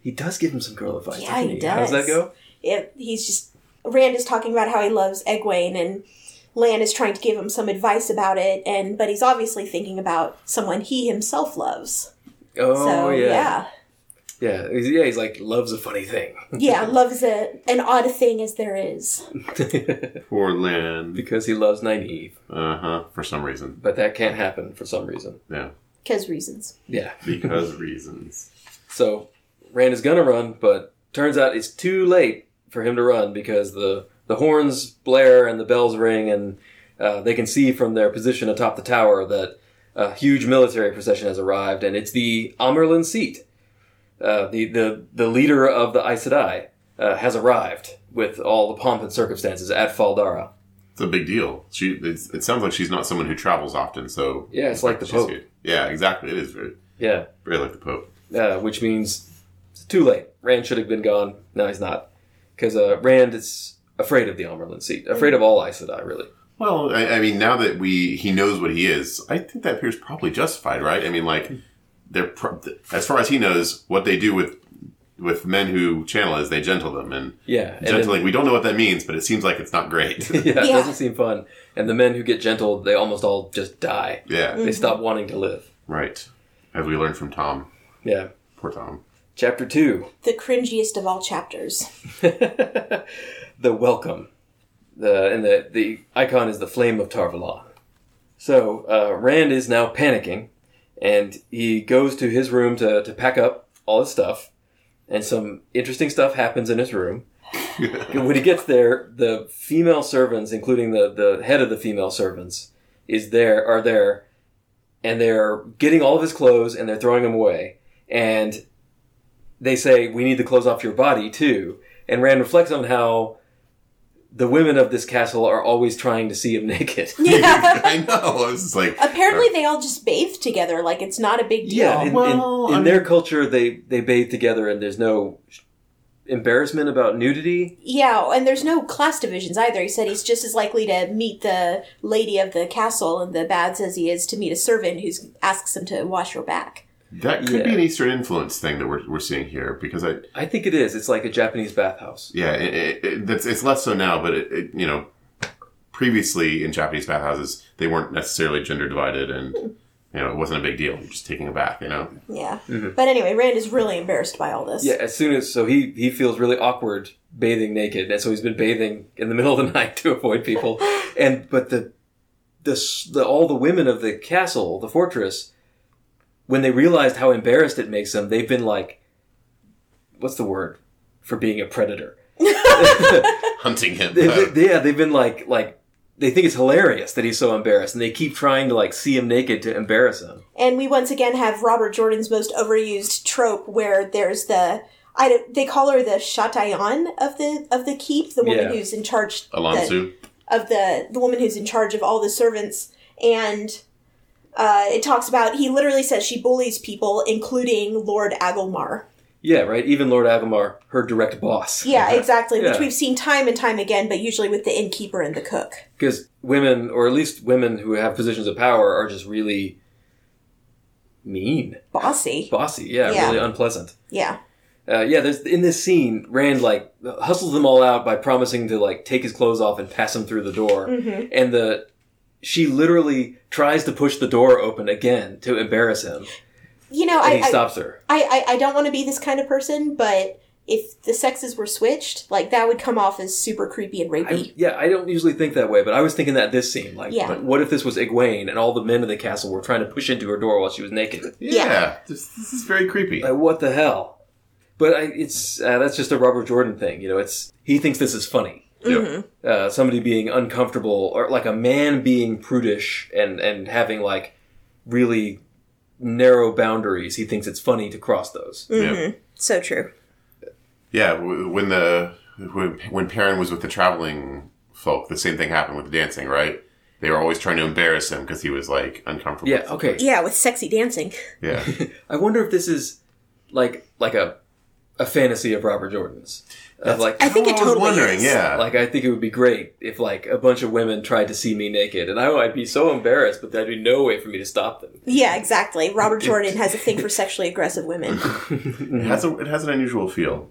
he does give him some girl advice. Yeah, doesn't he How does that go? It, he's just Rand is talking about how he loves Egwene, and Lan is trying to give him some advice about it, and but he's obviously thinking about someone he himself loves. Oh so yeah. yeah, yeah, He's, yeah. He's like loves a funny thing. yeah, loves a, an odd thing as there is. Poor Lan. because he loves Nynaeve, Uh huh. For some reason. but that can't happen for some reason. Yeah. Because reasons. Yeah. Because reasons. So Rand is gonna run, but turns out it's too late for him to run because the the horns blare and the bells ring, and uh, they can see from their position atop the tower that a huge military procession has arrived, and it's the Amyrlin seat. uh, the, the the leader of the Aes Sedai uh, has arrived with all the pomp and circumstances at Fal Dara. It's a big deal. She. It sounds like she's not someone who travels often. So Yeah, it's like the Pope. Yeah, exactly. It is very, Yeah, very like the Pope. uh, which means it's too late. Rand should have been gone. No, he's not, because uh, Rand is afraid of the Amyrlin seat, mm-hmm. afraid of all Aes Sedai, really. Well, I, I mean, now that we he knows what he is, I think that appears probably justified, right? I mean, like hmm. they're pro- as far as he knows, what they do with with men who channel is they gentle them and Yeah, and then- we don't know what that means, but it seems like it's not great. yeah, it Yeah. doesn't seem fun. And the men who get gentled, they almost all just die. yeah, They stop wanting to live. right. As we learned from Tom, Yeah. poor Tom. Chapter two. The cringiest of all chapters. the welcome. The and the the icon is the flame of Tar Valon. So uh, Rand is now panicking, and he goes to his room to to pack up all his stuff, and some interesting stuff happens in his room. when he gets there, the female servants, including the the head of the female servants, is there are there, and they're getting all of his clothes and they're throwing them away, and they say we need the clothes off your body too. And Rand reflects on how the women of this castle are always trying to see him naked. Yeah. I know. It's just like Apparently, uh, they all just bathe together. Like it's not a big deal. Yeah, in, Well, in, in I their culture, they they bathe together, and there's no embarrassment about nudity. Yeah, and there's no class divisions either. He said he's just as likely to meet the lady of the castle in the baths as he is to meet a servant who asks him to wash her back. That could be an Eastern influence thing that we're we're seeing here because I I think it is. It's like a Japanese bathhouse. yeah it, it, it, that's it's less so now, but it, it you know previously in Japanese bathhouses they weren't necessarily gender divided and you know it wasn't a big deal. You're just taking a bath, you know. Yeah. Mm-hmm. But anyway, Rand is really embarrassed by all this. Yeah, as soon as so he he feels really awkward bathing naked, and so he's been bathing in the middle of the night to avoid people. And but the the, the all the women of the castle, the fortress, when they realized how embarrassed it makes them, they've been like, what's the word for being a predator? Hunting him. They, they- yeah, they've been like like they think it's hilarious that he's so embarrassed, and they keep trying to like see him naked to embarrass him. And we once again have Robert Jordan's most overused trope, where there's the I don't, they call her the shatayan of the of the keep, the woman Yeah. who's in charge the- Alonso. of the the woman who's in charge of all the servants, and uh, it talks about he literally says she bullies people, including Lord Agelmar. Yeah, right. Even Lord Agelmar, her direct boss. Yeah, exactly. Which we've seen time and time again, but usually with the innkeeper and the cook. because women, or at least women who have positions of power, are just really mean, Bossy. bossy. Yeah, Yeah. really unpleasant. Yeah. Uh, yeah, there's in this scene, Rand like hustles them all out by promising to like take his clothes off and pass him through the door, Mm-hmm. and the she literally tries to push the door open again to embarrass him, You know, and I, he stops her. I, I I don't want to be this kind of person, but if the sexes were switched, like that would come off as super creepy and I, rapey. yeah, I don't usually think that way, but I was thinking that this scene, like, Yeah. like, what if this was Egwene and all the men of the castle were trying to push into her door while she was naked? Yeah, Yeah. This, this is very creepy. Like, what the hell? But I, it's uh, that's just a Robert Jordan thing, you know. It's he thinks this is funny. Yep. Uh, somebody being uncomfortable, or like a man being prudish and and having like really narrow boundaries. He thinks it's funny to cross those. Yeah. So true. Yeah, when the when when Perrin was with the traveling folk, the same thing happened with the dancing, right? They were always trying to embarrass him because he was like uncomfortable. Yeah. Okay. Yeah, with sexy dancing. Yeah. I wonder if this is like like a a fantasy of Robert Jordan's. Of like, I think it I was totally wondering. is. Yeah. like I think it would be great if like a bunch of women tried to see me naked, and I, I'd be so embarrassed, but there'd be no way for me to stop them. Yeah, exactly. Robert Jordan has a thing for sexually aggressive women. it has a it has an unusual feel.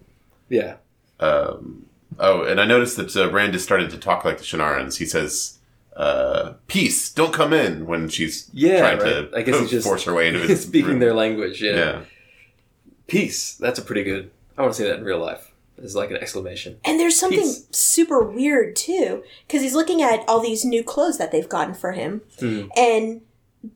Yeah. Um, oh, and I noticed that uh, Rand has started to talk like the Shienarans. He says, uh, "Peace, don't come in." When she's Yeah, trying right. to I guess he's just force her way into his speaking room. their language. Yeah. Yeah. Peace. That's a pretty good. I want to say that in real life. It's like an exclamation. And there's something Peace. super weird too, because he's looking at all these new clothes that they've gotten for him, Hmm. and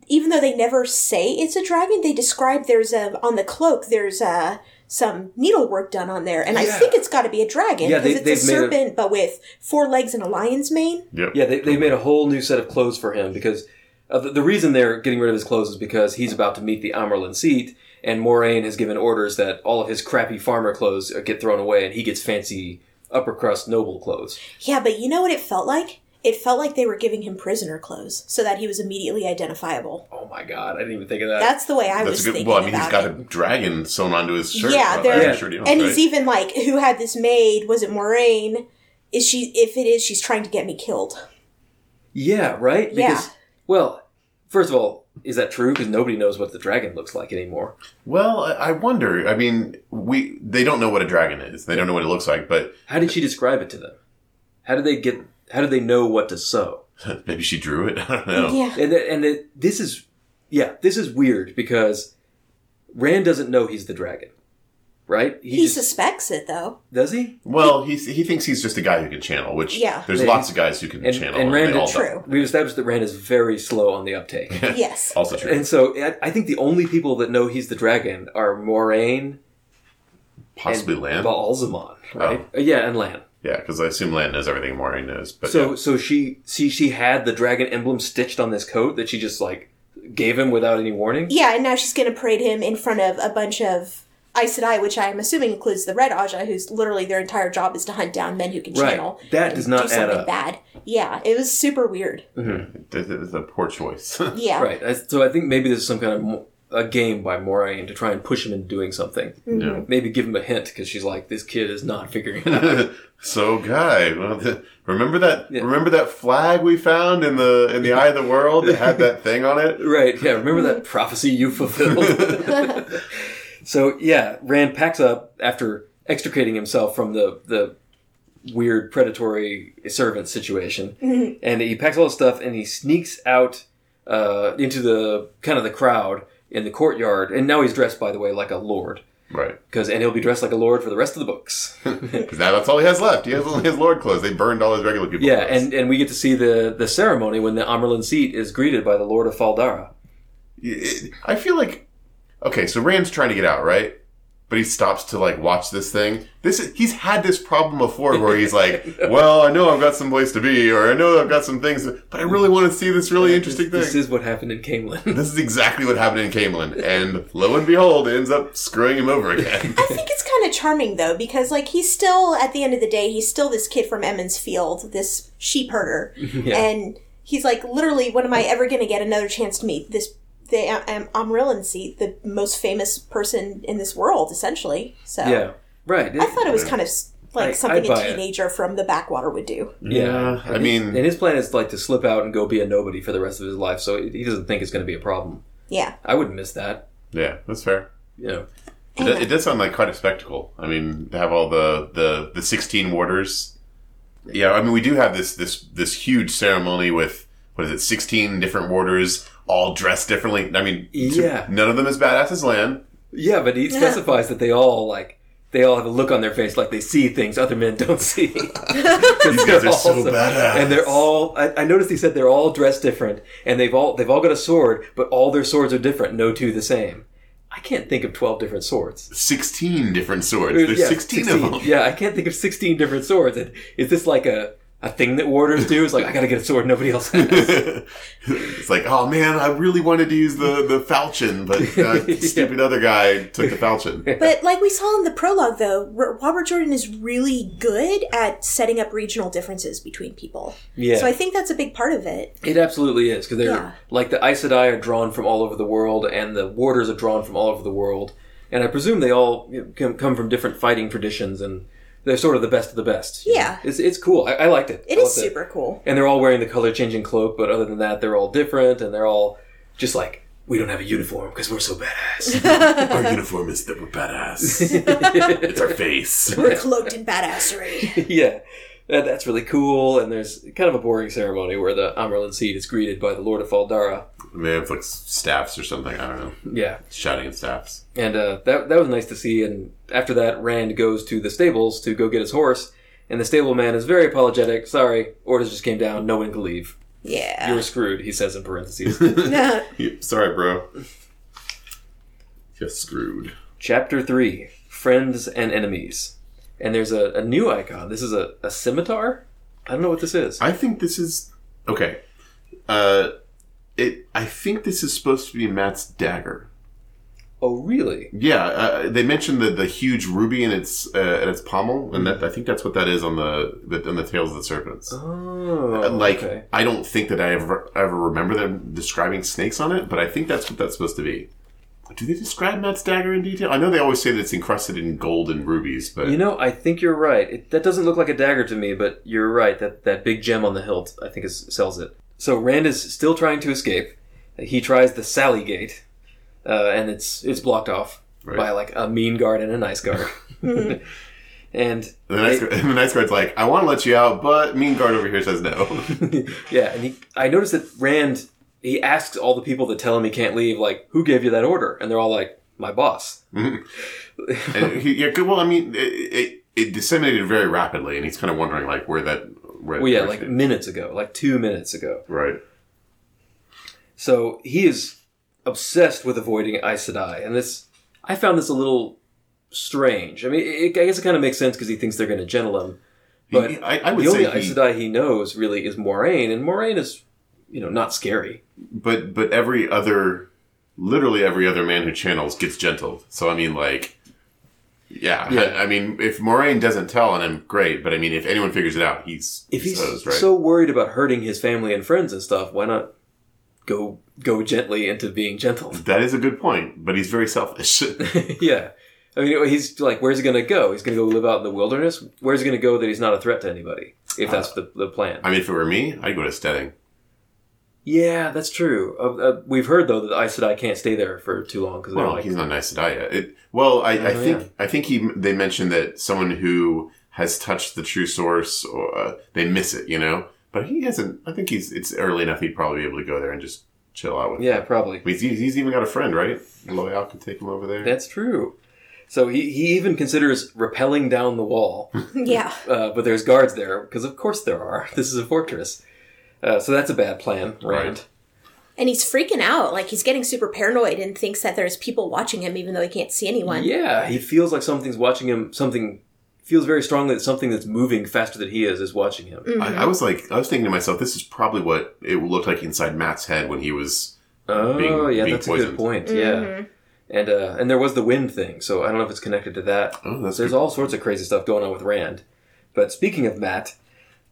even though they never say it's a dragon, they describe there's a on the cloak there's a some needlework done on there, and I think it's got to be a dragon Yeah, because they- it's a they've a- serpent, but with four legs and a lion's mane. Yep. Yeah, they, they made a whole new set of clothes for him because uh, the, the reason they're getting rid of his clothes is because he's about to meet the Amyrlin seat, and Moiraine has given orders that all of his crappy farmer clothes get thrown away, and he gets fancy upper crust noble clothes. Yeah, but you know what it felt like? It felt like they were giving him prisoner clothes so that he was immediately identifiable. Oh my god, I didn't even think of that. That's the way I was That's a good. thinking Well, I mean, he's got it. a dragon sewn onto his shirt. Yeah, uh, they're- Iron shirt, you know, and right? he's even like, "Who had this made? Was it Moiraine? Is she? If it is, she's trying to get me killed." yeah, right. Yeah. Because well, first of all, is that true? Because nobody knows what the dragon looks like anymore. Well, I I wonder. I mean, we they don't know what a dragon is. They don't know what it looks like, but How did she describe it to them? How did they get? How did they know what to sew? maybe she drew it. I don't know. Yeah, And th- and th- this is yeah, this is weird because Rand doesn't know he's the dragon, right? he just- suspects it though. does he? Well, he he thinks he's just a guy who can channel. Which Yeah. there's Yeah, lots of guys who can And, channel. and Rand they all is don't. True. We've established that Rand is very slow on the uptake. Yes. Also true. And so I, I think the only people that know he's the dragon are Moiraine Possibly and Lan. Baalzamon, oh. right? Oh. Yeah, and Lan. Yeah, because I assume Lan knows everything Moiraine knows. But So yeah. so she she she had the dragon emblem stitched on this coat that she just like gave him without any warning. Yeah, and now she's going to parade him in front of a bunch of Aes Sedai, which I'm assuming includes the Red Ajah, whose literally their entire job is to hunt down men who can Right. channel. That and does not do add up. bad. Yeah, it was super weird. This is a poor choice. Yeah. Right. So I think maybe this is some kind of mo- a game by Moiraine to try and push him into doing something. Mm-hmm. Yeah. Maybe give him a hint because she's like, this kid is not figuring it out. so, guy, well, the, remember that? Yeah. Remember that flag we found in the in the eye of the world that had that thing on it? right. Yeah. Remember that mm-hmm. prophecy you fulfilled. So yeah, Rand packs up after extricating himself from the the weird predatory servant situation, and he packs all his stuff and he sneaks out uh, into the kind of the crowd in the courtyard. And now he's dressed, by the way, like a lord. Right. Because and he'll be dressed like a lord for the rest of the books. Because now that's all he has left. He has only his lord clothes. They burned all his regular people. Yeah, clothes. and, and we get to see the, the ceremony when the Amyrlin seat is greeted by the Lord of Fal Dara. It- I feel like okay, so Rand's trying to get out, right? But he stops to like watch this thing. This is, he's had this problem before where he's like, "Well, I know I've got some place to be, or I know I've got some things, but I really want to see this really interesting this, thing." This is what happened in Caemlyn. This is exactly what happened in Caemlyn, and lo and behold, it ends up screwing him over again. I think it's kind of charming though, because like he's still at the end of the day, he's still this kid from Emond's Field, this sheep herder, Yeah. and he's like, literally, when am I ever going to get another chance to meet this the um, Amyrlin seat, the most famous person in this world, essentially? So yeah, right. I thought it was kind of like I- something I'd buy a it. teenager from the backwater would do. yeah. I mean, and his plan is like to slip out and go be a nobody for the rest of his life, so he doesn't think it's going to be a problem. Yeah, I wouldn't miss that. yeah, that's fair. Yeah. It, do- it does sound like quite a spectacle. I mean, to have all the the the sixteen warders. Yeah, I mean, we do have this this this huge ceremony with what is it, sixteen different warders all dressed differently. I mean, Yeah. none of them as badass as Lan. yeah, but he specifies that they all like they all have a look on their face like they see things other men don't see. These guys are so badass, and they're all. I, I noticed he said they're all dressed different, and they've all they've all got a sword, but all their swords are different. No two the same. I can't think of twelve different swords. sixteen different swords. There's Yeah, sixteen, of them. Yeah, I can't think of sixteen different swords. And Is this like a a thing that warders do? It's like I got to get a sword nobody else has. it's like, oh man, I really wanted to use the the falchion, but uh, stupid other guy took the falchion. But like we saw in the prologue, though, Robert Jordan is really good at setting up regional differences between people. Yeah. So I think that's a big part of it. It absolutely is because they're Yeah. like the Aes Sedai are drawn from all over the world, and the warders are drawn from all over the world, and I presume they all you know, come- come from different fighting traditions, and they're sort of the best of the best. you know? Yeah. it's it's cool. I, I liked it. It I is loved super cool. and they're all wearing the color changing cloak, but other than that, they're all different, and they're all just like we don't have a uniform because we're so badass. Our uniform is that we're badass. it's our face. We're cloaked in badassery. yeah. That, that's really cool, and there's kind of a boring ceremony where the Amyrlin seed is greeted by the Lord of Fal Dara. They have like staffs or something. I don't know. Yeah, Shouting at staffs. And uh, that that was nice to see. And after that, Rand goes to the stables to go get his horse. And the stable man is very apologetic. Sorry, orders just came down. No one can leave. Yeah. You're screwed. He says in parentheses. Nah. Sorry, bro. Just screwed. Chapter three: Friends and enemies. And there's a, a new icon. This is a, a scimitar. I don't know what this is. I think this is okay. Uh, it. I think this is supposed to be Mat's dagger. Oh, really? Yeah, uh, they mentioned the the huge ruby in its uh, in its pommel, and that I think that's what that is on the, the on the tails of the serpents. Oh, Uh, like okay. I don't think that I ever ever remember them describing snakes on it, but I think that's what that's supposed to be. Do they describe Mat's dagger in detail? I know they always say that it's encrusted in gold and rubies, but You know, I think you're right. It, that doesn't look like a dagger to me, but you're right. That that big gem on the hilt, I think, is, sells it. So Rand is still trying to escape. He tries the Sally Gate, uh, and it's it's blocked off Right. by like a mean guard and a nice guard. and the nice, they- and the nice guard's like, "I want to let you out, but mean guard over here says no." yeah, and he, I noticed that Rand he asks all the people that tell him he can't leave, like, "Who gave you that order?" And they're all like, "My boss." Mm-hmm. he, yeah, well, I mean, it, it, it disseminated very rapidly, and he's kind of wondering like where that. Where Well, yeah, like she- minutes ago, like two minutes ago. right. So he is obsessed with avoiding Aes Sedai, and this I found this a little strange. I mean, it, I guess it kind of makes sense because he thinks they're going to gentle him. But He- I, I would the only say, Aes he, Sedai he knows really is Moiraine, and Moiraine is, you know, not scary. but but every other, literally every other man who channels gets gentled. So I mean, like, yeah, Yeah. I, I mean, if Moiraine doesn't tell on him, great. But I mean, if anyone figures it out, he's If he's exposed, right? so worried about hurting his family and friends and stuff, why not go go gently into being gentle? that is a good point. But he's very selfish. yeah. I mean, he's like, where's he going to go? He's going to go live out in the wilderness? Where's he going to go that he's not a threat to anybody? If uh, that's the, the plan. I mean, if it were me, I'd go to Stedding. Yeah, that's true. Uh, uh, we've heard though that Aes Sedai can't stay there for too long because Well, like, he's not nice to die yet. It, well, I, I Oh, think yeah. I think he they mentioned that someone who has touched the true source, or uh, they miss it, you know. But he hasn't. I think he's. It's early enough. He'd probably be able to go there and just chill out with. yeah, probably. He's, he's even got a friend, right? Loial could take him over there. That's true. So he, he even considers rappelling down the wall, Yeah. uh, but there's guards there because of course there are. This is a fortress, uh, so that's a bad plan, Rand. Right. And he's freaking out. Like he's getting super paranoid and thinks that there's people watching him even though he can't see anyone. Yeah, he feels like something's watching him. Something feels very strongly that something that's moving faster than he is is watching him. I, I was like, I was thinking to myself, this is probably what it looked like inside Mat's head when he was. Oh, Being- yeah, being that's a good poisoned. point. Yeah, and uh, and there was the wind thing, so I don't know if it's connected to that. Oh, that's There's good. all sorts of crazy stuff going on with Rand. But speaking of Mat,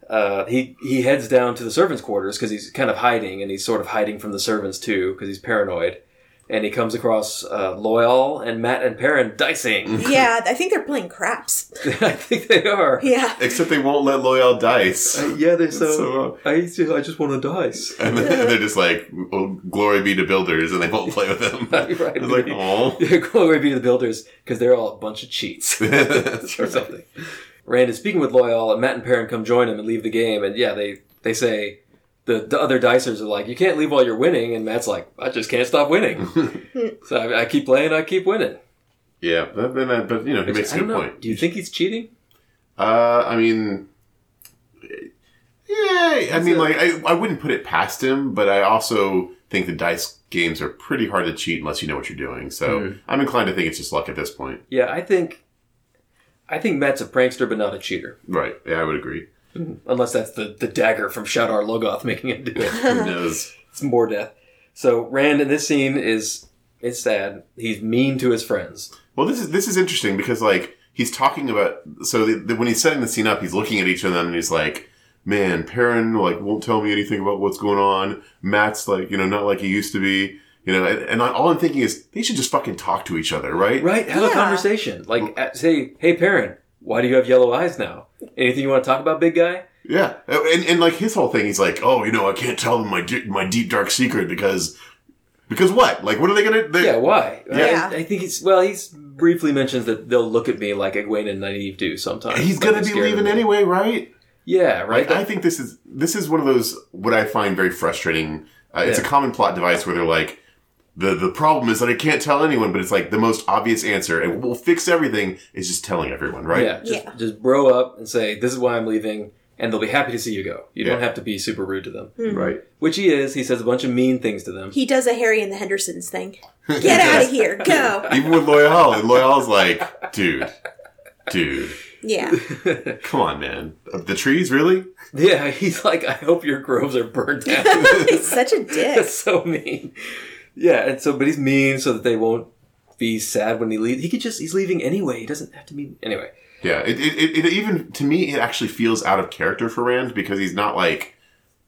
uh, he he heads down to the servants' quarters because he's kind of hiding, and he's sort of hiding from the servants too because he's paranoid. And he comes across uh, Loial and Mat and Perrin dicing. Yeah, I think they're playing craps. I think they are. Yeah. Except they won't let Loial dice. Uh, yeah, they're so. so, I just, I just want to dice. And then they're just like, oh, glory be to builders, and they won't play with them. Right. It's like, oh. Glory be to the builders because they're all a bunch of cheats. or something. Rand is speaking with Loial, and Mat and Perrin come join him and leave the game. And yeah, they they say the, the other dicers are like, "You can't leave while you're winning," and Mat's like, "I just can't stop winning." so I, I keep playing, I keep winning. Yeah, but, but, but, you know, he makes a good know. point. Do you think he's cheating? Uh, I mean, yeah, I mean, like, I, I wouldn't put it past him, but I also think the dice games are pretty hard to cheat unless you know what you're doing. So Hmm. I'm inclined to think it's just luck at this point. Yeah, I think. I think Mat's a prankster, but not a cheater. Right. Yeah, I would agree. Mm-hmm. Unless that's the, the dagger from Shadar Logoth making him do it. Who knows? It's Mordeth. So Rand in this scene is it's sad. He's mean to his friends. Well, this is this is interesting because like he's talking about so the, the, when he's setting the scene up, he's looking at each of them and he's like, "Man, Perrin like won't tell me anything about what's going on. Mat's like you know not like he used to be." You know, and, and I, all I'm thinking is they should just fucking talk to each other, right? Right? Have a conversation. Like uh, say, "Hey Perrin, why do you have yellow eyes now? Anything you want to talk about, big guy?" Yeah, and and like his whole thing, he's like, "Oh, you know, I can't tell them my di- my deep dark secret because because what? Like, what are they gonna? They, Yeah, why? Yeah. I, I think he's well. He's briefly mentions that they'll look at me like Egwene and Nynaeve do sometimes. he's gonna be leaving anyway, right? Yeah, right. Like, I think this is this is one of those what I find very frustrating. Uh, it's a common plot device where they're like, the the problem is that I can't tell anyone, but it's like the most obvious answer, and we'll fix everything is just telling everyone, right? yeah, just, Yeah. just bro up and say this is why I'm leaving, and they'll be happy to see you go. You don't have to be super rude to them, hmm. right. which he is. He says a bunch of mean things to them. He does a Harry and the Hendersons thing. Get out of here. Go. Even with Loial, and Loial's like, dude, dude, Yeah. come on, man, the trees, really? Yeah, he's like, I hope your groves are burnt down. He's such a dick. That's so mean. Yeah, and so, but he's mean so that they won't be sad when he leaves. He could just he's leaving anyway. He doesn't have to be anyway. Yeah, it, it, it, it even to me it actually feels out of character for Rand because he's not like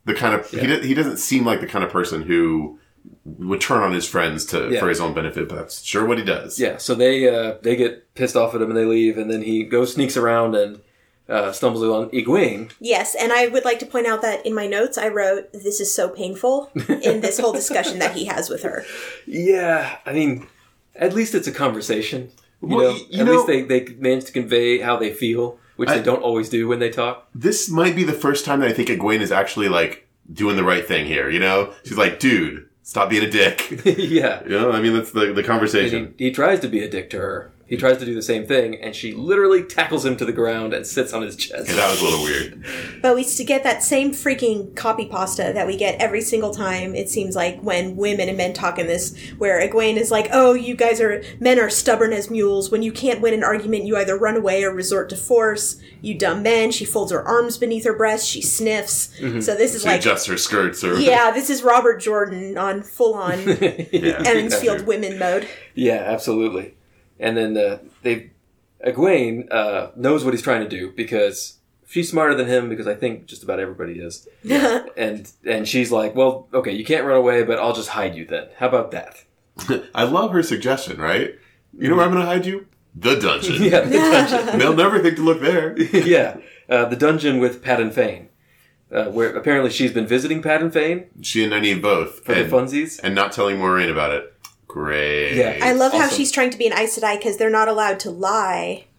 the kind of he, he doesn't seem like the kind of person who would turn on his friends to Yeah. for his own benefit, but that's sure what he does. Yeah, so they uh, they get pissed off at him and they leave, and then he goes sneaks around and uh, stumbles on Egwene. Yes, and I would like to point out that in my notes I wrote, "This is so painful" in this whole discussion that he has with her. Yeah, I mean, at least it's a conversation. You Well, know, you at know- least they they manage to convey how they feel, which I- they don't always do when they talk. This might be the first time that I think Egwene is actually like doing the right thing here. You know, she's like, dude, stop being a dick. yeah, you know, I mean that's the the conversation. he, he tries to be a dick to her. He tries to do the same thing, and she literally tackles him to the ground and sits on his chest. Yeah, that was a little weird. But we to get that same freaking copy pasta that we get every single time. It seems like when women and men talk in this, where Egwene is like, "Oh, you guys are men are stubborn as mules. When you can't win an argument, you either run away or resort to force. You dumb men." She folds her arms beneath her breast. She sniffs. Mm-hmm. So this is She like, adjusts her skirts or yeah, this is Robert Jordan on full on yeah. Emond's Field women mode. Yeah, absolutely. And then uh, they, Egwene uh, knows what he's trying to do because she's smarter than him. Because I think just about everybody is. and and she's like, well, okay, you can't run away, but I'll just hide you then. How about that? I love her suggestion. Right? You know where I'm going to hide you? The dungeon. Yeah, the dungeon. They'll never think to look there. yeah, uh, the dungeon with Padan Fain, uh, where apparently she's been visiting Padan Fain She and Nynaeve both, for and, the funsies. and not telling Moiraine about it. Great. Yeah. I love how she's trying to be an Aes Sedai because they're not allowed to lie.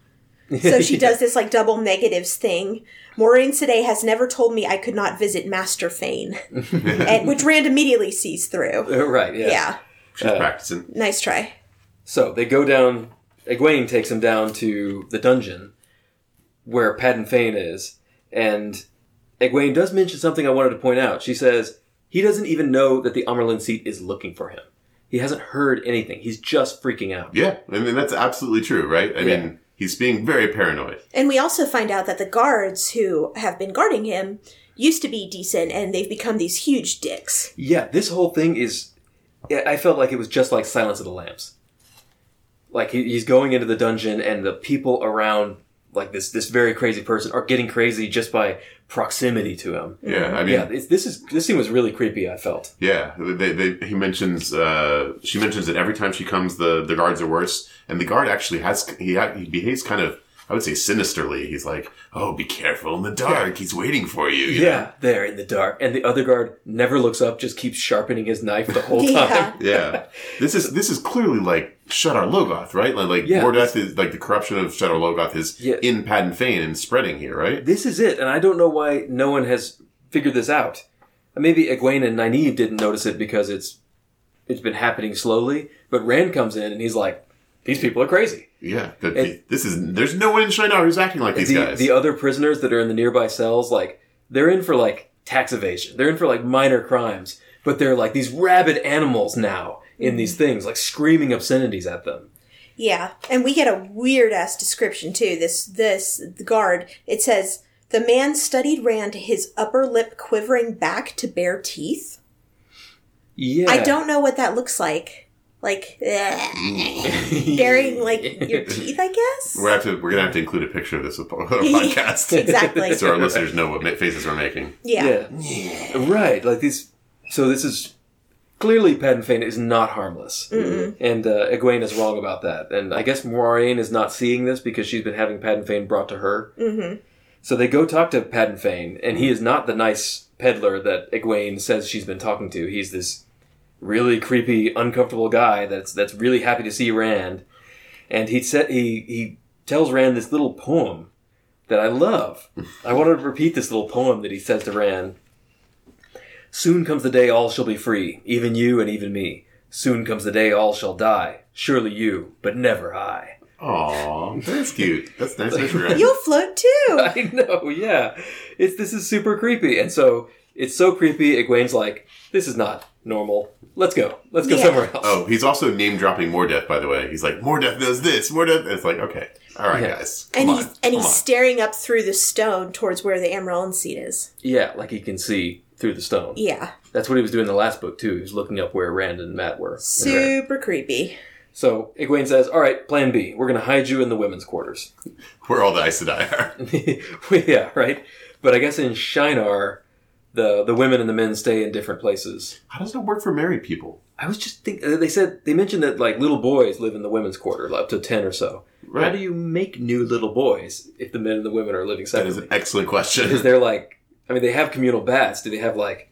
So she does this like double negatives thing. Moiraine Sedai has never told me I could not visit Master Fain, and, which Rand immediately sees through. Uh, right. Yeah. Yeah, She's practicing. nice try. So they go down. Egwene takes him down to the dungeon where Padan Fain is, and Egwene does mention something I wanted to point out. She says he doesn't even know that the Amyrlin seat is looking for him. He hasn't heard anything. He's just freaking out. Yeah, I mean that's absolutely true, right? I Yeah. mean, he's being very paranoid. And we also find out that the guards who have been guarding him used to be decent, and they've become these huge dicks. Yeah, this whole thing is. I I felt like it was just like Silence of the Lambs. Like he's going into the dungeon, and the people around, like this this very crazy person, are getting crazy just by proximity to him. Yeah, I mean, yeah, this is this scene was really creepy. I felt. Yeah, they, they, he mentions. Uh, she mentions that every time she comes, the the guards are worse, and the guard actually has he ha- he behaves kind of. I would say sinisterly. He's like, "Oh, be careful in the dark. He's waiting for you." you know? Yeah, there in the dark, and the other guard never looks up, just keeps sharpening his knife the whole Yeah. time. yeah. This is this is clearly like Shadar Logoth, right? Like, like Yeah. Mordeth is like the corruption of Shadar Logoth is Yeah. in Padan Fain and spreading here, right? This is it, and I don't know why no one has figured this out. Maybe Egwene and Nynaeve didn't notice it because it's it's been happening slowly. But Rand comes in and he's like, "These people are crazy." Yeah. That, And- this is there's no one in Shienar who's acting like these the, guys. the other prisoners that are in the nearby cells, like they're in for like tax evasion. They're in for like minor crimes, but they're like these rabid animals now in these things, like screaming obscenities at them. Yeah, and we get a weird ass description too. This this the guard. It says the man studied Rand, his upper lip quivering back to bare teeth. Yeah, I don't know what that looks like. Like ugh, baring like your teeth, I guess. we're have to we're gonna have to include a picture of this with our podcast, exactly. so our listeners know what ma- faces we're making. Yeah. Yeah. Right. Like these. So this is clearly Padan is not harmless, and uh, Egwene is wrong about that. And I guess Moiraine is not seeing this because she's been having Padan brought to her. Mm-hmm. So they go talk to Padan and he is not the nice peddler that Egwene says she's been talking to. He's this really creepy, uncomfortable guy that's that's really happy to see Rand, and he said he he tells Rand this little poem that I love. I want to repeat this little poem that he says to Rand. Soon comes the day all shall be free, even you and even me. Soon comes the day all shall die. Surely you, but never I. Aw, that's cute. That's nice. Nice reaction. You'll float too. I know, yeah. It's this is super creepy, and so it's so creepy. Egwene's like, "This is not normal. Let's go. Let's go Yeah. somewhere else." Oh, he's also name dropping Mordeth, by the way. He's like, Mordeth knows this, Mordeth. It's like, okay, all right, Yeah. guys, and come he's on, and come he's on. staring up through the stone towards where the Amaryllis seat is. yeah, like he can see through the stone. Yeah. That's what he was doing in the last book too. He was looking up where Rand and Mat were. Super creepy. So Egwene says, "All right, Plan B. We're going to hide you in the women's quarters." Where all the Aes Sedai are. yeah, right. But I guess in Shienar, the the women and the men stay in different places. How does that work for married people? I was just thinking. They said they mentioned that like little boys live in the women's quarter, up to ten or so. How do you make new little boys if the men and the women are living That is separately? an excellent question. Is there like? I mean, they have communal baths. Do they have like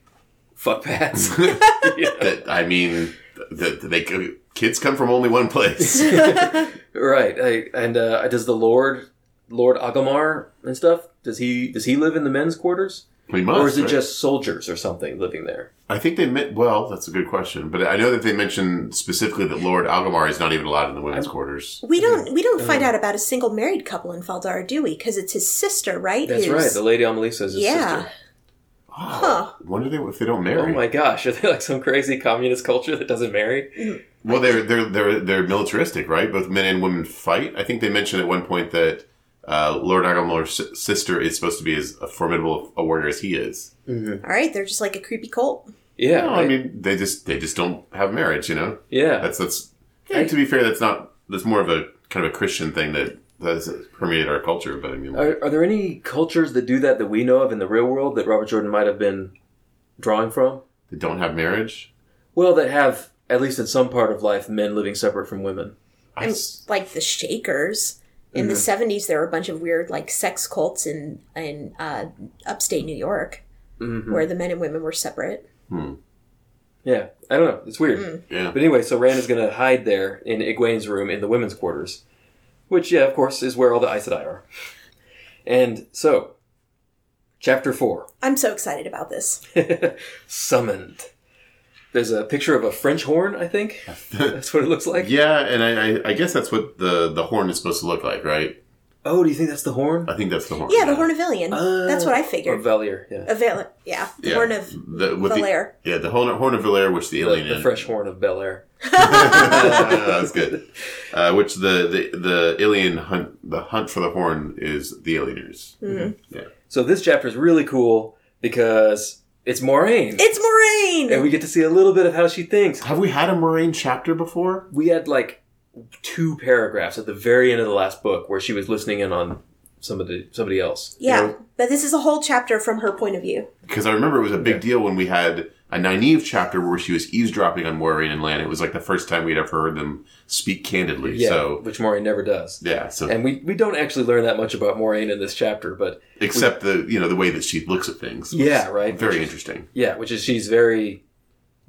fuck baths? That I mean, the, the, they kids come from only one place. Right. I, and uh, does the Lord Lord Agelmar and stuff? Does he does he live in the men's quarters, we must. or is it right? just soldiers or something living there? I think they meant. Well, that's a good question, but I know that they mentioned specifically that Lord Agelmar is not even allowed in the women's um, quarters. We mm-hmm. don't we don't Oh. find out about a single married couple in Fal Dara, do we? Because it's his sister, right? That's who's- right. The Lady Amalisa is his yeah. sister. Huh. Wonder they if they don't marry. Oh my gosh, are they like some crazy communist culture that doesn't marry? Mm. Well, they're they're they're they're militaristic, right? Both men and women fight. I think they mentioned at one point that uh, Lord Agelmar's si- sister is supposed to be as formidable a warrior as he is. All right, they're just like a creepy cult. Yeah, No, I right? mean they just they just don't have marriage, you know. yeah. That's that's. And to be fair, that's not that's more of a kind of a Christian thing that that has permeated our culture. But I mean, Are, are there any cultures that do that that we know of in the real world that Robert Jordan might have been drawing from? they don't have marriage. Well, that have at least in some part of life men living separate from women. I And like the Shakers. In Mm-hmm. the seventies, there were a bunch of weird like sex cults in in uh, upstate New York, Mm-hmm. where the men and women were separate. Yeah, I don't know. It's weird. Mm. yeah. But anyway, so Rand is going to hide there in Egwene's room in the women's quarters, which, yeah, of course, is where all the Aes Sedai are. And so, chapter four, I'm so excited about this. summoned. There's a picture of a French horn. I think that's what it looks like. Yeah, and I, I, I guess that's what the, the horn is supposed to look like, right? Oh, do you think that's the horn? I think that's the horn. Yeah, the Horn of Ilion. That's what I Or figured. Valere? Yeah, A Val- yeah, the Yeah. Horn of the, with Valere. The, yeah, the horn, horn of Valere, which the the, Illian the in. fresh horn of Bel Air. that's good. Uh, which the, the the Illian hunt the hunt for the horn is the Illianers. Mm-hmm. Yeah. So this chapter is really cool because it's Moiraine, It's Moiraine. and we get to see a little bit of how she thinks. Have we had a Moiraine chapter before? we had like two paragraphs at the very end of the last book where she was listening in on somebody somebody else. you yeah, know? but this is a whole chapter from her point of view. Because I remember it was a big deal when we had a Nynaeve chapter where she was eavesdropping on Moiraine and Lan. It was like the first time we'd ever heard them speak candidly. yeah, So which Moiraine never does. yeah, so And we, we don't actually learn that much about Moiraine in this chapter, but except the you know the way that she looks at things. Yeah, right. Very is- interesting. yeah, which is she's very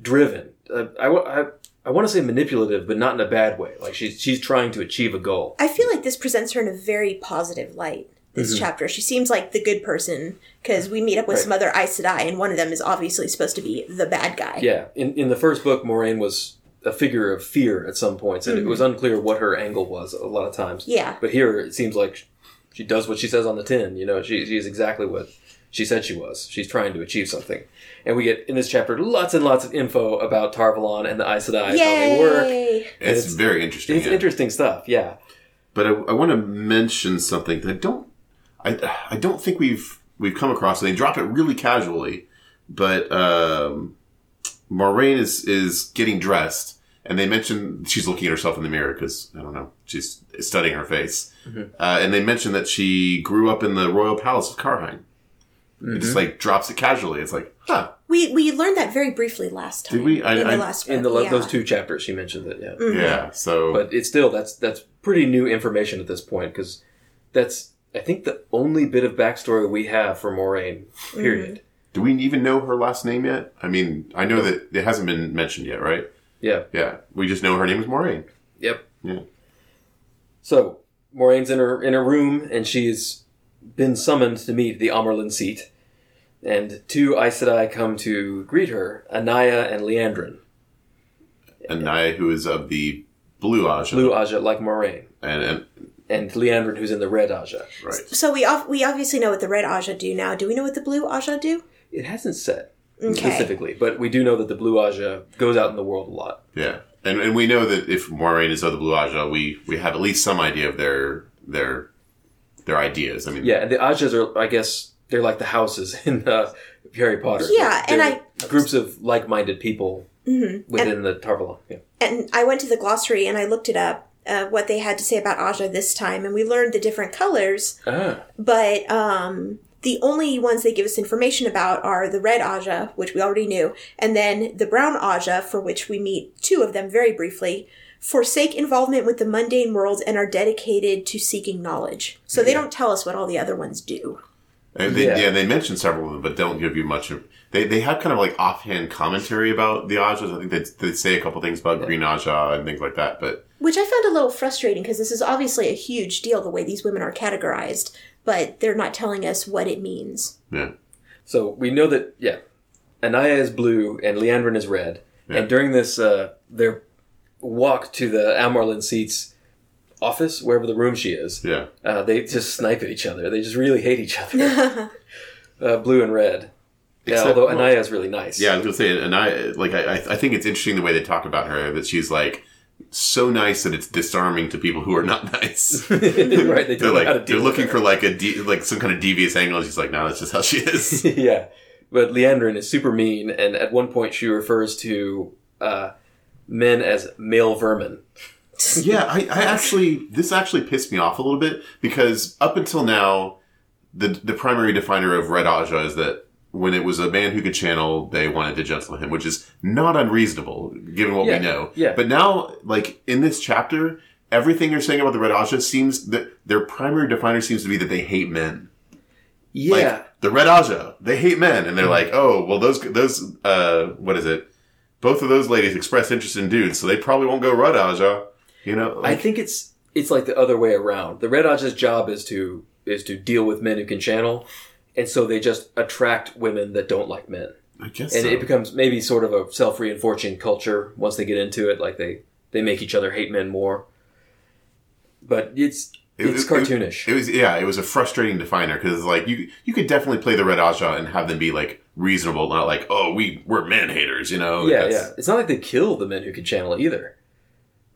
driven. Uh, I, I, I want to say manipulative, but not in a bad way. Like she's she's trying to achieve a goal. I feel like this presents her in a very positive light. This mm-hmm. chapter, she seems like the good person because we meet up with Right. some other Aes Sedai, and one of them is obviously supposed to be the bad guy. Yeah, in in the first book, Moiraine was a figure of fear at some points, and it was mm-hmm. unclear what her angle was a lot of times. Yeah. But here it seems like she does what she says on the tin. You know, she, she is exactly what she said she was. She's trying to achieve something. And we get in this chapter lots and lots of info about Tar Valon and the Aes Sedai, how they work. It's, it's- very interesting. It's yeah. interesting stuff. Yeah. But I, I want to mention something that I don't, I, I don't think we've we've come across. And they drop it really casually, but um, Moiraine is is getting dressed, and they mention she's looking at herself in the mirror because I don't know, she's studying her face, uh, and they mention that she grew up in the royal palace of Cairhien. It just like drops it casually. It's like, huh? We we learned that very briefly last time. Did we? I- in the I- last In the yeah. those two chapters, she mentioned it. Yeah. Yeah. So But it's still that's that's pretty new information at this point because that's I think the only bit of backstory we have for Moiraine. Period. do we even know her last name yet? I mean, I know that it hasn't been mentioned yet, right? Yeah. Yeah, we just know her name is Moiraine. Yep. Yeah. So Moiraine's in her in her room, and she's been summoned to meet the Amyrlin seat. And two Aes Sedai come to greet her: Anaya and Liandrin. and Naya, who is of the blue Ajah. Blue Ajah, like Moraine, And, and and Liandrin, who's in the red Ajah. right. So we ob- we obviously know what the red Ajah do now. Do we know what the blue Ajah do? It hasn't said Okay. specifically, but we do know that the Blue Ajah goes out in the world a lot. Yeah. And and we know that if Moiraine is of the blue Ajah, we, we have at least some idea of their their their ideas. I mean, Yeah, and the Ajahs are, I guess, they're like the houses in uh, Harry Potter. Yeah, and They're groups of like-minded people within the Tar Valon. Yeah. and I went to the glossary and I looked it up. Uh, what they had to say about Ajah this time, and we learned the different colors. Ah, But um, the only ones they give us information about are the red Ajah, which we already knew, and then the brown Ajah, for which we meet two of them very briefly, forsake involvement with the mundane world and are dedicated to seeking knowledge. So they don't tell us what all the other ones do. And they, Yeah. yeah. they mention several of them, but don't give you much of. They they have kind of like offhand commentary about the Ajahs. I think they they say a couple things about Green Ajah and things like that. But Which I found a little frustrating because this is obviously a huge deal the way these women are categorized, but they're not telling us what it means. yeah, so we know that yeah, Anaya is blue and Liandrin is red. Yeah. And during this, uh, their walk to the Almarlin seats office, wherever the room she is, yeah, uh, they just snipe at each other. They just really hate each other. uh, blue and red. Yeah, although well- Anaya is really nice. yeah. I was gonna say, and I like I I think it's interesting the way they talk about her. That she's like so nice that it's disarming to people who are not nice. right. They They're don't know how to like deal they're with looking her. for like a de- like some kind of devious angle. And she's like, no, that's just how she is. yeah, but Liandrin is super mean, and at one point she refers to uh, men as male vermin. yeah, I, I actually this actually pissed me off a little bit because up until now, the the primary definer of Red Ajah is that when it was a man who could channel, they wanted to gentle him, which is not unreasonable given what Yeah, we know. yeah. But now, like in this chapter, everything you're saying about the Red Ajah seems that their primary definer seems to be that they hate men. Yeah, Like the Red Ajah, they hate men, and they're like, oh, well, those those uh, what is it? Both of those ladies express interest in dudes, so they probably won't go Red Ajah. You know, I think it's it's like the other way around. The Red Ajah's job is to is to deal with men who can channel, and so they just attract women that don't like men, I guess and so. it becomes maybe sort of a self reinforcing culture once they get into it. Like they they make each other hate men more. But it's It- it's it- cartoonish. It was yeah, it was a frustrating definer because like you you could definitely play the Red Ajah and have them be like reasonable, not like oh we we're man haters, you know? yeah, yeah. It's not like they kill the men who can channel either,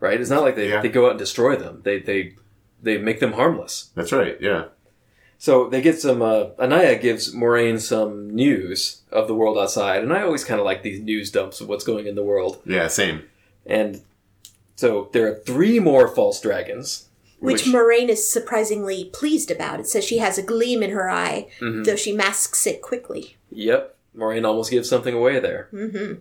right? It's not like they, Yeah. they go out and destroy them. They they they make them harmless. that's right. Yeah, So they get some. Uh, Anaya gives Moiraine some news of the world outside, and I always kind of like these news dumps of what's going in the world. yeah, same. And so there are three more false dragons, Which, Moiraine is surprisingly pleased about. It says she has a gleam in her eye, Mm-hmm. though she masks it quickly. Yep, Moiraine almost gives something away there. Mm-hmm.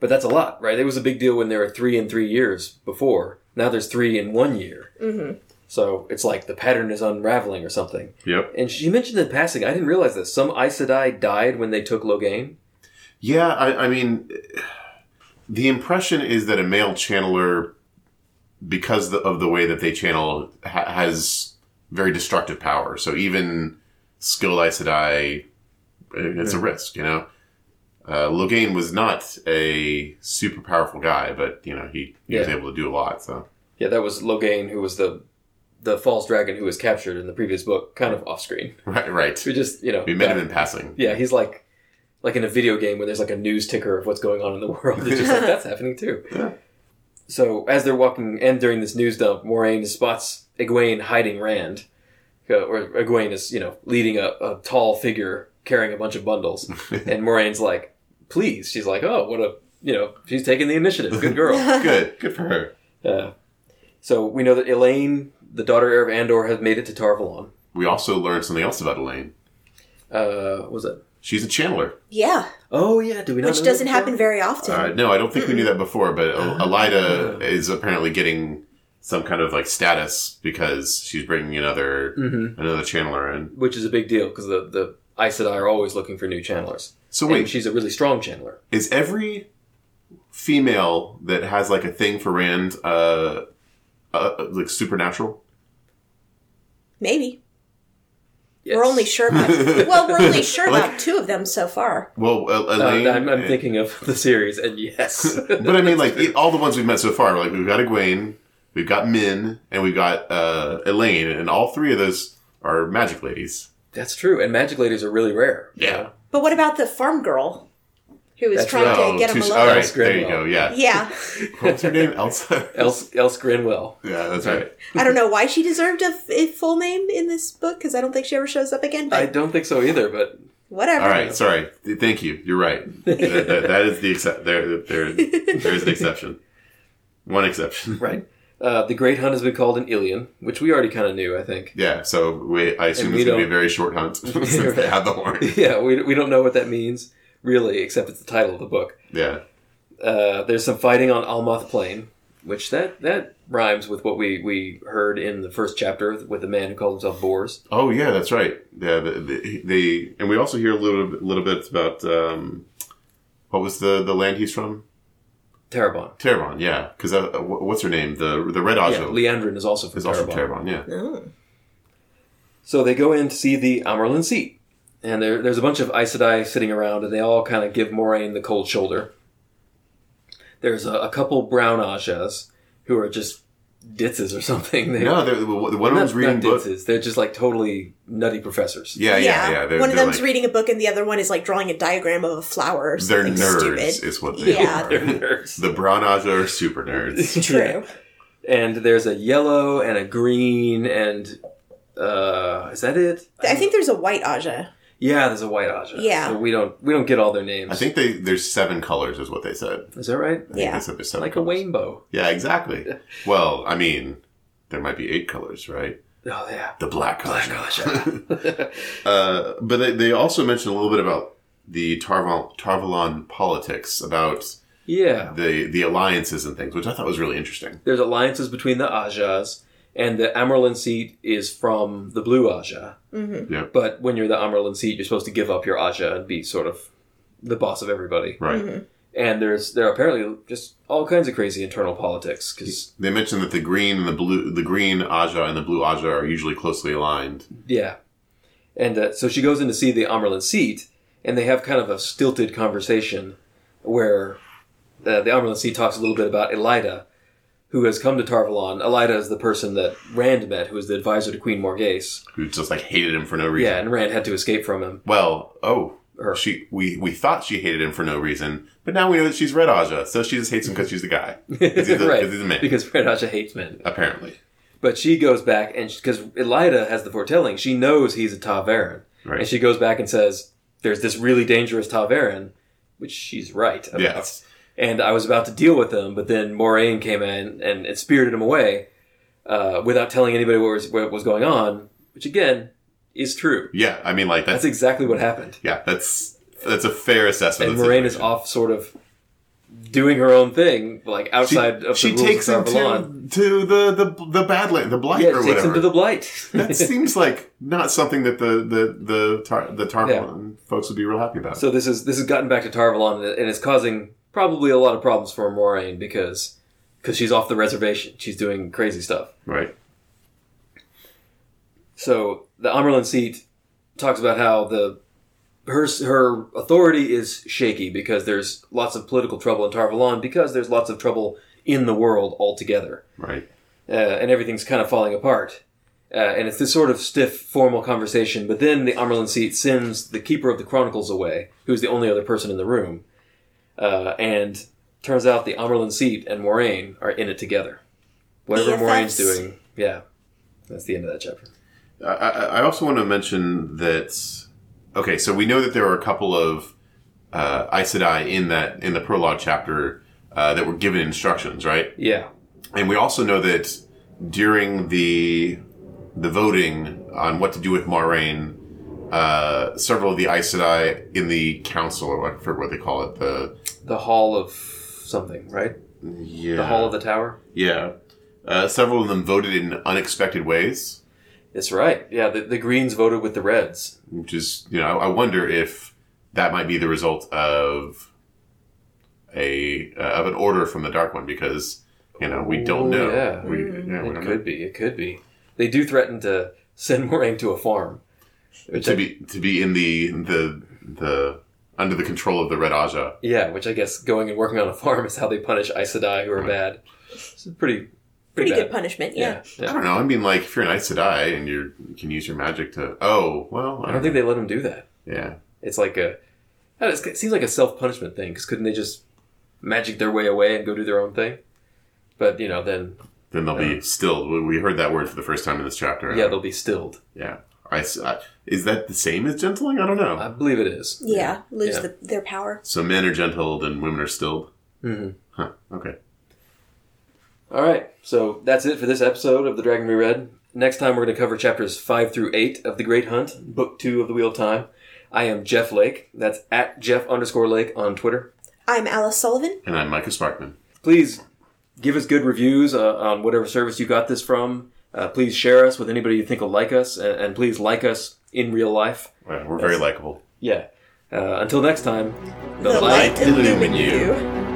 But that's a lot, right? It was a big deal when there were three in three years before. Now there's three in one year. Mm-hmm. So it's like the pattern is unraveling or something. Yep. And she mentioned in passing, I didn't realize this. Some Aes Sedai died when they took Logain. Yeah, I, I mean, the impression is that a male channeler, because the, of the way that they channel, ha- has very destructive power. So even skilled Aes Sedai, it's a risk, you know. Uh, Logain was not a super powerful guy, but you know he, he was able to do a lot. So Yeah, that was Logain, who was the the false dragon who was captured in the previous book, kind of off screen. right, right. We just, you know, We met him in passing. yeah, he's like like in a video game where there's like a news ticker of what's going on in the world. It's just like that's happening too. Yeah. So as they're walking, and during this news dump, Moiraine spots Egwene hiding Rand, uh, or Egwene is you know leading a, a tall figure carrying a bunch of bundles, and Moiraine's like, "Please," she's like, "Oh, what a." You know, she's taking the initiative. Good girl. Good, good for her. Uh, so we know that Elayne, the daughter heir of Andor, has made it to Tar Valon. We also learned something else about Elayne. Uh, what was it? She's a channeler. Yeah, Oh yeah, do we not? which doesn't that happen very often. Uh, no, I don't think we knew that before, but El- Elaida is apparently getting some kind of like status because she's bringing another another channeler in. Which is a big deal because the the Aes Sedai are always looking for new channelers. So And wait, she's a really strong channeler. is every female that has like a thing for Rand uh, uh like supernatural? Maybe Yes. we're only sure about. well, we're only sure Like- about two of them so far. Well, El- Uh, Elayne. I'm, I'm thinking of the series, and yes, but I mean, like it- all the ones we've met so far, like we've got Egwene, we've got Min, and we've got uh, Elaine, and all three of those are magic ladies. That's true. And magic ladies are really rare. Yeah. know? But what about the farm girl who is That's trying right. to get him too- alone? all right, Else there you go. Yeah. Yeah, What's her name? Elsa. Else, Else Grinwell. yeah, that's right. I don't know why she deserved a full name in this book because I don't think she ever shows up again. But I don't think so either, but whatever. All right, sorry. Thank you. You're right. that, that- that is the except. There, there, there is an exception. One exception. right? Uh, the Great Hunt has been called an Illian, which we already kind of knew, I think. Yeah, so we, I assume it's going to be a very short hunt since they have the horn. yeah, we, we don't know what that means, really, except it's the title of the book. Yeah. Uh, there's some fighting on Almoth Plain, which that, that rhymes with what we, we heard in the first chapter with the man who called himself Bors. Oh yeah, that's right. Yeah, the, the, they and we also hear a little bit- little bit about um, what was the the land he's from? Tarabon. Tarabon. Yeah, because uh, what's her name? The the Red Yeah, Ajah Liandrin is also from is also Tarabon. Tarabon. Yeah. Oh. So they go in to see the Amyrlin seat. And there, there's a bunch of Aes Sedai sitting around, and they all kind of give Moiraine the cold shoulder. There's a, a couple brown Ajahs who are just ditzes or something. They, No, they're- one of not, them's reading not book. They're just like totally nutty professors. Yeah, yeah, yeah. They're, one of them's like, reading a book, and the other one is like drawing a diagram of a flower or They're nerds, stupid. is what they Yeah. are. They're nerds. The brown Ajah are super nerds. True. And there's a yellow and a green and uh is that it? I think there's a white Ajah. Yeah, there's a white Ajah. Yeah. So we don't we don't get all their names. I think they there's seven colors, is what they said. is that right? I think Yeah. they said there's seven Like a rainbow. Yeah, exactly. Well, I mean, there might be eight colors, right? Oh yeah. The black Black Ajah. Ajah. Uh, but they, they also mentioned a little bit about the Tarval, Tar Valon politics, about yeah. the the alliances and things, which I thought was really interesting. There's alliances between the Ajahs, and the Amyrlin seat is from the Blue Ajah. Mm-hmm. Yeah. But when you're the Amyrlin seat, you're supposed to give up your Ajah and be sort of the boss of everybody. Right. And there's there are apparently just all kinds of crazy internal politics because They mentioned that the green and the blue, the green Ajah and the blue Ajah are usually closely aligned. yeah, and uh, so she goes in to see the Amyrlin seat, and they have kind of a stilted conversation where uh, the Amyrlin seat talks a little bit about Elaida, who has come to Tarvalon. Elaida is the person that Rand met, who was the advisor to Queen Morgase. Who just like hated him for no reason. Yeah, and Rand had to escape from him. Well, oh, Her. she we we thought she hated him for no reason, but now we know that she's Red Ajah, so she just hates him because she's the guy. 'Cause he's right, he's the man, because Red Ajah hates men. apparently. But she goes back and because Elaida has the foretelling, she knows he's a ta'veren, Right. and she goes back and says, "There's this really dangerous ta'veren," which she's right about. Yes. And I was about to deal with him, but then Moiraine came in and, and spirited him away uh, without telling anybody what was, what was going on, which again is true. Yeah, I mean, like That's that's, exactly what happened. yeah, that's that's a fair assessment. And the Moiraine is off, sort of doing her own thing, like She, outside of she rules takes him of Tar Valon. to, to the the the Badland, the Blight, Yeah, or takes whatever. him to the Blight. that seems like not something that the the the tar, the Tar Valon folks would be real happy about. So this is this has gotten back to Tar Valon, and it's causing probably a lot of problems for Moiraine because because she's off the reservation. She's doing crazy stuff. right, So the Amyrlin seat talks about how the her her authority is shaky because there's lots of political trouble in Tar Valon because there's lots of trouble in the world altogether, right, uh, and everything's kind of falling apart. Uh, and it's this sort of stiff, formal conversation. But then the Amyrlin seat sends the keeper of the chronicles away, who's the only other person in the room. Uh, and turns out the Amyrlin seat and Moiraine are in it together. Whatever BFFs. Moiraine's doing, yeah, that's the end of that chapter. I, I I also want to mention that. Okay, so we know that there are a couple of uh, Aes Sedai in that in the prologue chapter uh, that were given instructions, right? Yeah, And we also know that during the the voting on what to do with Moiraine, uh, several of the Aes Sedai in the council, or what, I forget what they call it, the the Hall of something, right? yeah, The Hall of the Tower. yeah, uh, several of them voted in unexpected ways. That's right. Yeah, the, the Greens voted with the Reds. which is you know I wonder if that might be the result of a uh, of an order from the Dark One because you know we don't Ooh, know. yeah. We, yeah, we It could know. be. It could be. They do threaten to send Moiraine to a farm. Which to I- be to be in the the the under the control of the Red Ajah. Yeah, which I guess going and working on a farm is how they punish Aes Sedai who are bad. It's pretty, Pretty pretty, good punishment, yeah. I yeah. don't know. I mean, like if you're an Aes Sedai and you're, you can use your magic to. Oh well, I don't think they let them do that. Yeah, It's like a know, It seems like a self punishment thing because couldn't they just magic their way away and go do their own thing? But you know, then then they'll be uh, stilled. We- We heard that word for the first time in this chapter. yeah, they'll be stilled. yeah. I, I- is that the same as gentling? I don't know. I believe it is. Yeah, lose Yeah. The, their power. So men are gentled and women are stilled. Mhm. Huh. Okay. All right, so that's it for this episode of The Dragon We Read. Next time we're going to cover chapters 5 through 8 of The Great Hunt, Book 2 of The Wheel of Time. I am Jeff Lake. That's at Jeff underscore Lake on Twitter. I'm Alice Sullivan. And I'm Micah Sparkman. Please give us good reviews uh, on whatever service you got this from. Uh, please share us with anybody you think will like us, and, and please like us in real life. Well, We're very likable. Yeah. Uh, until next time, The light illumine you.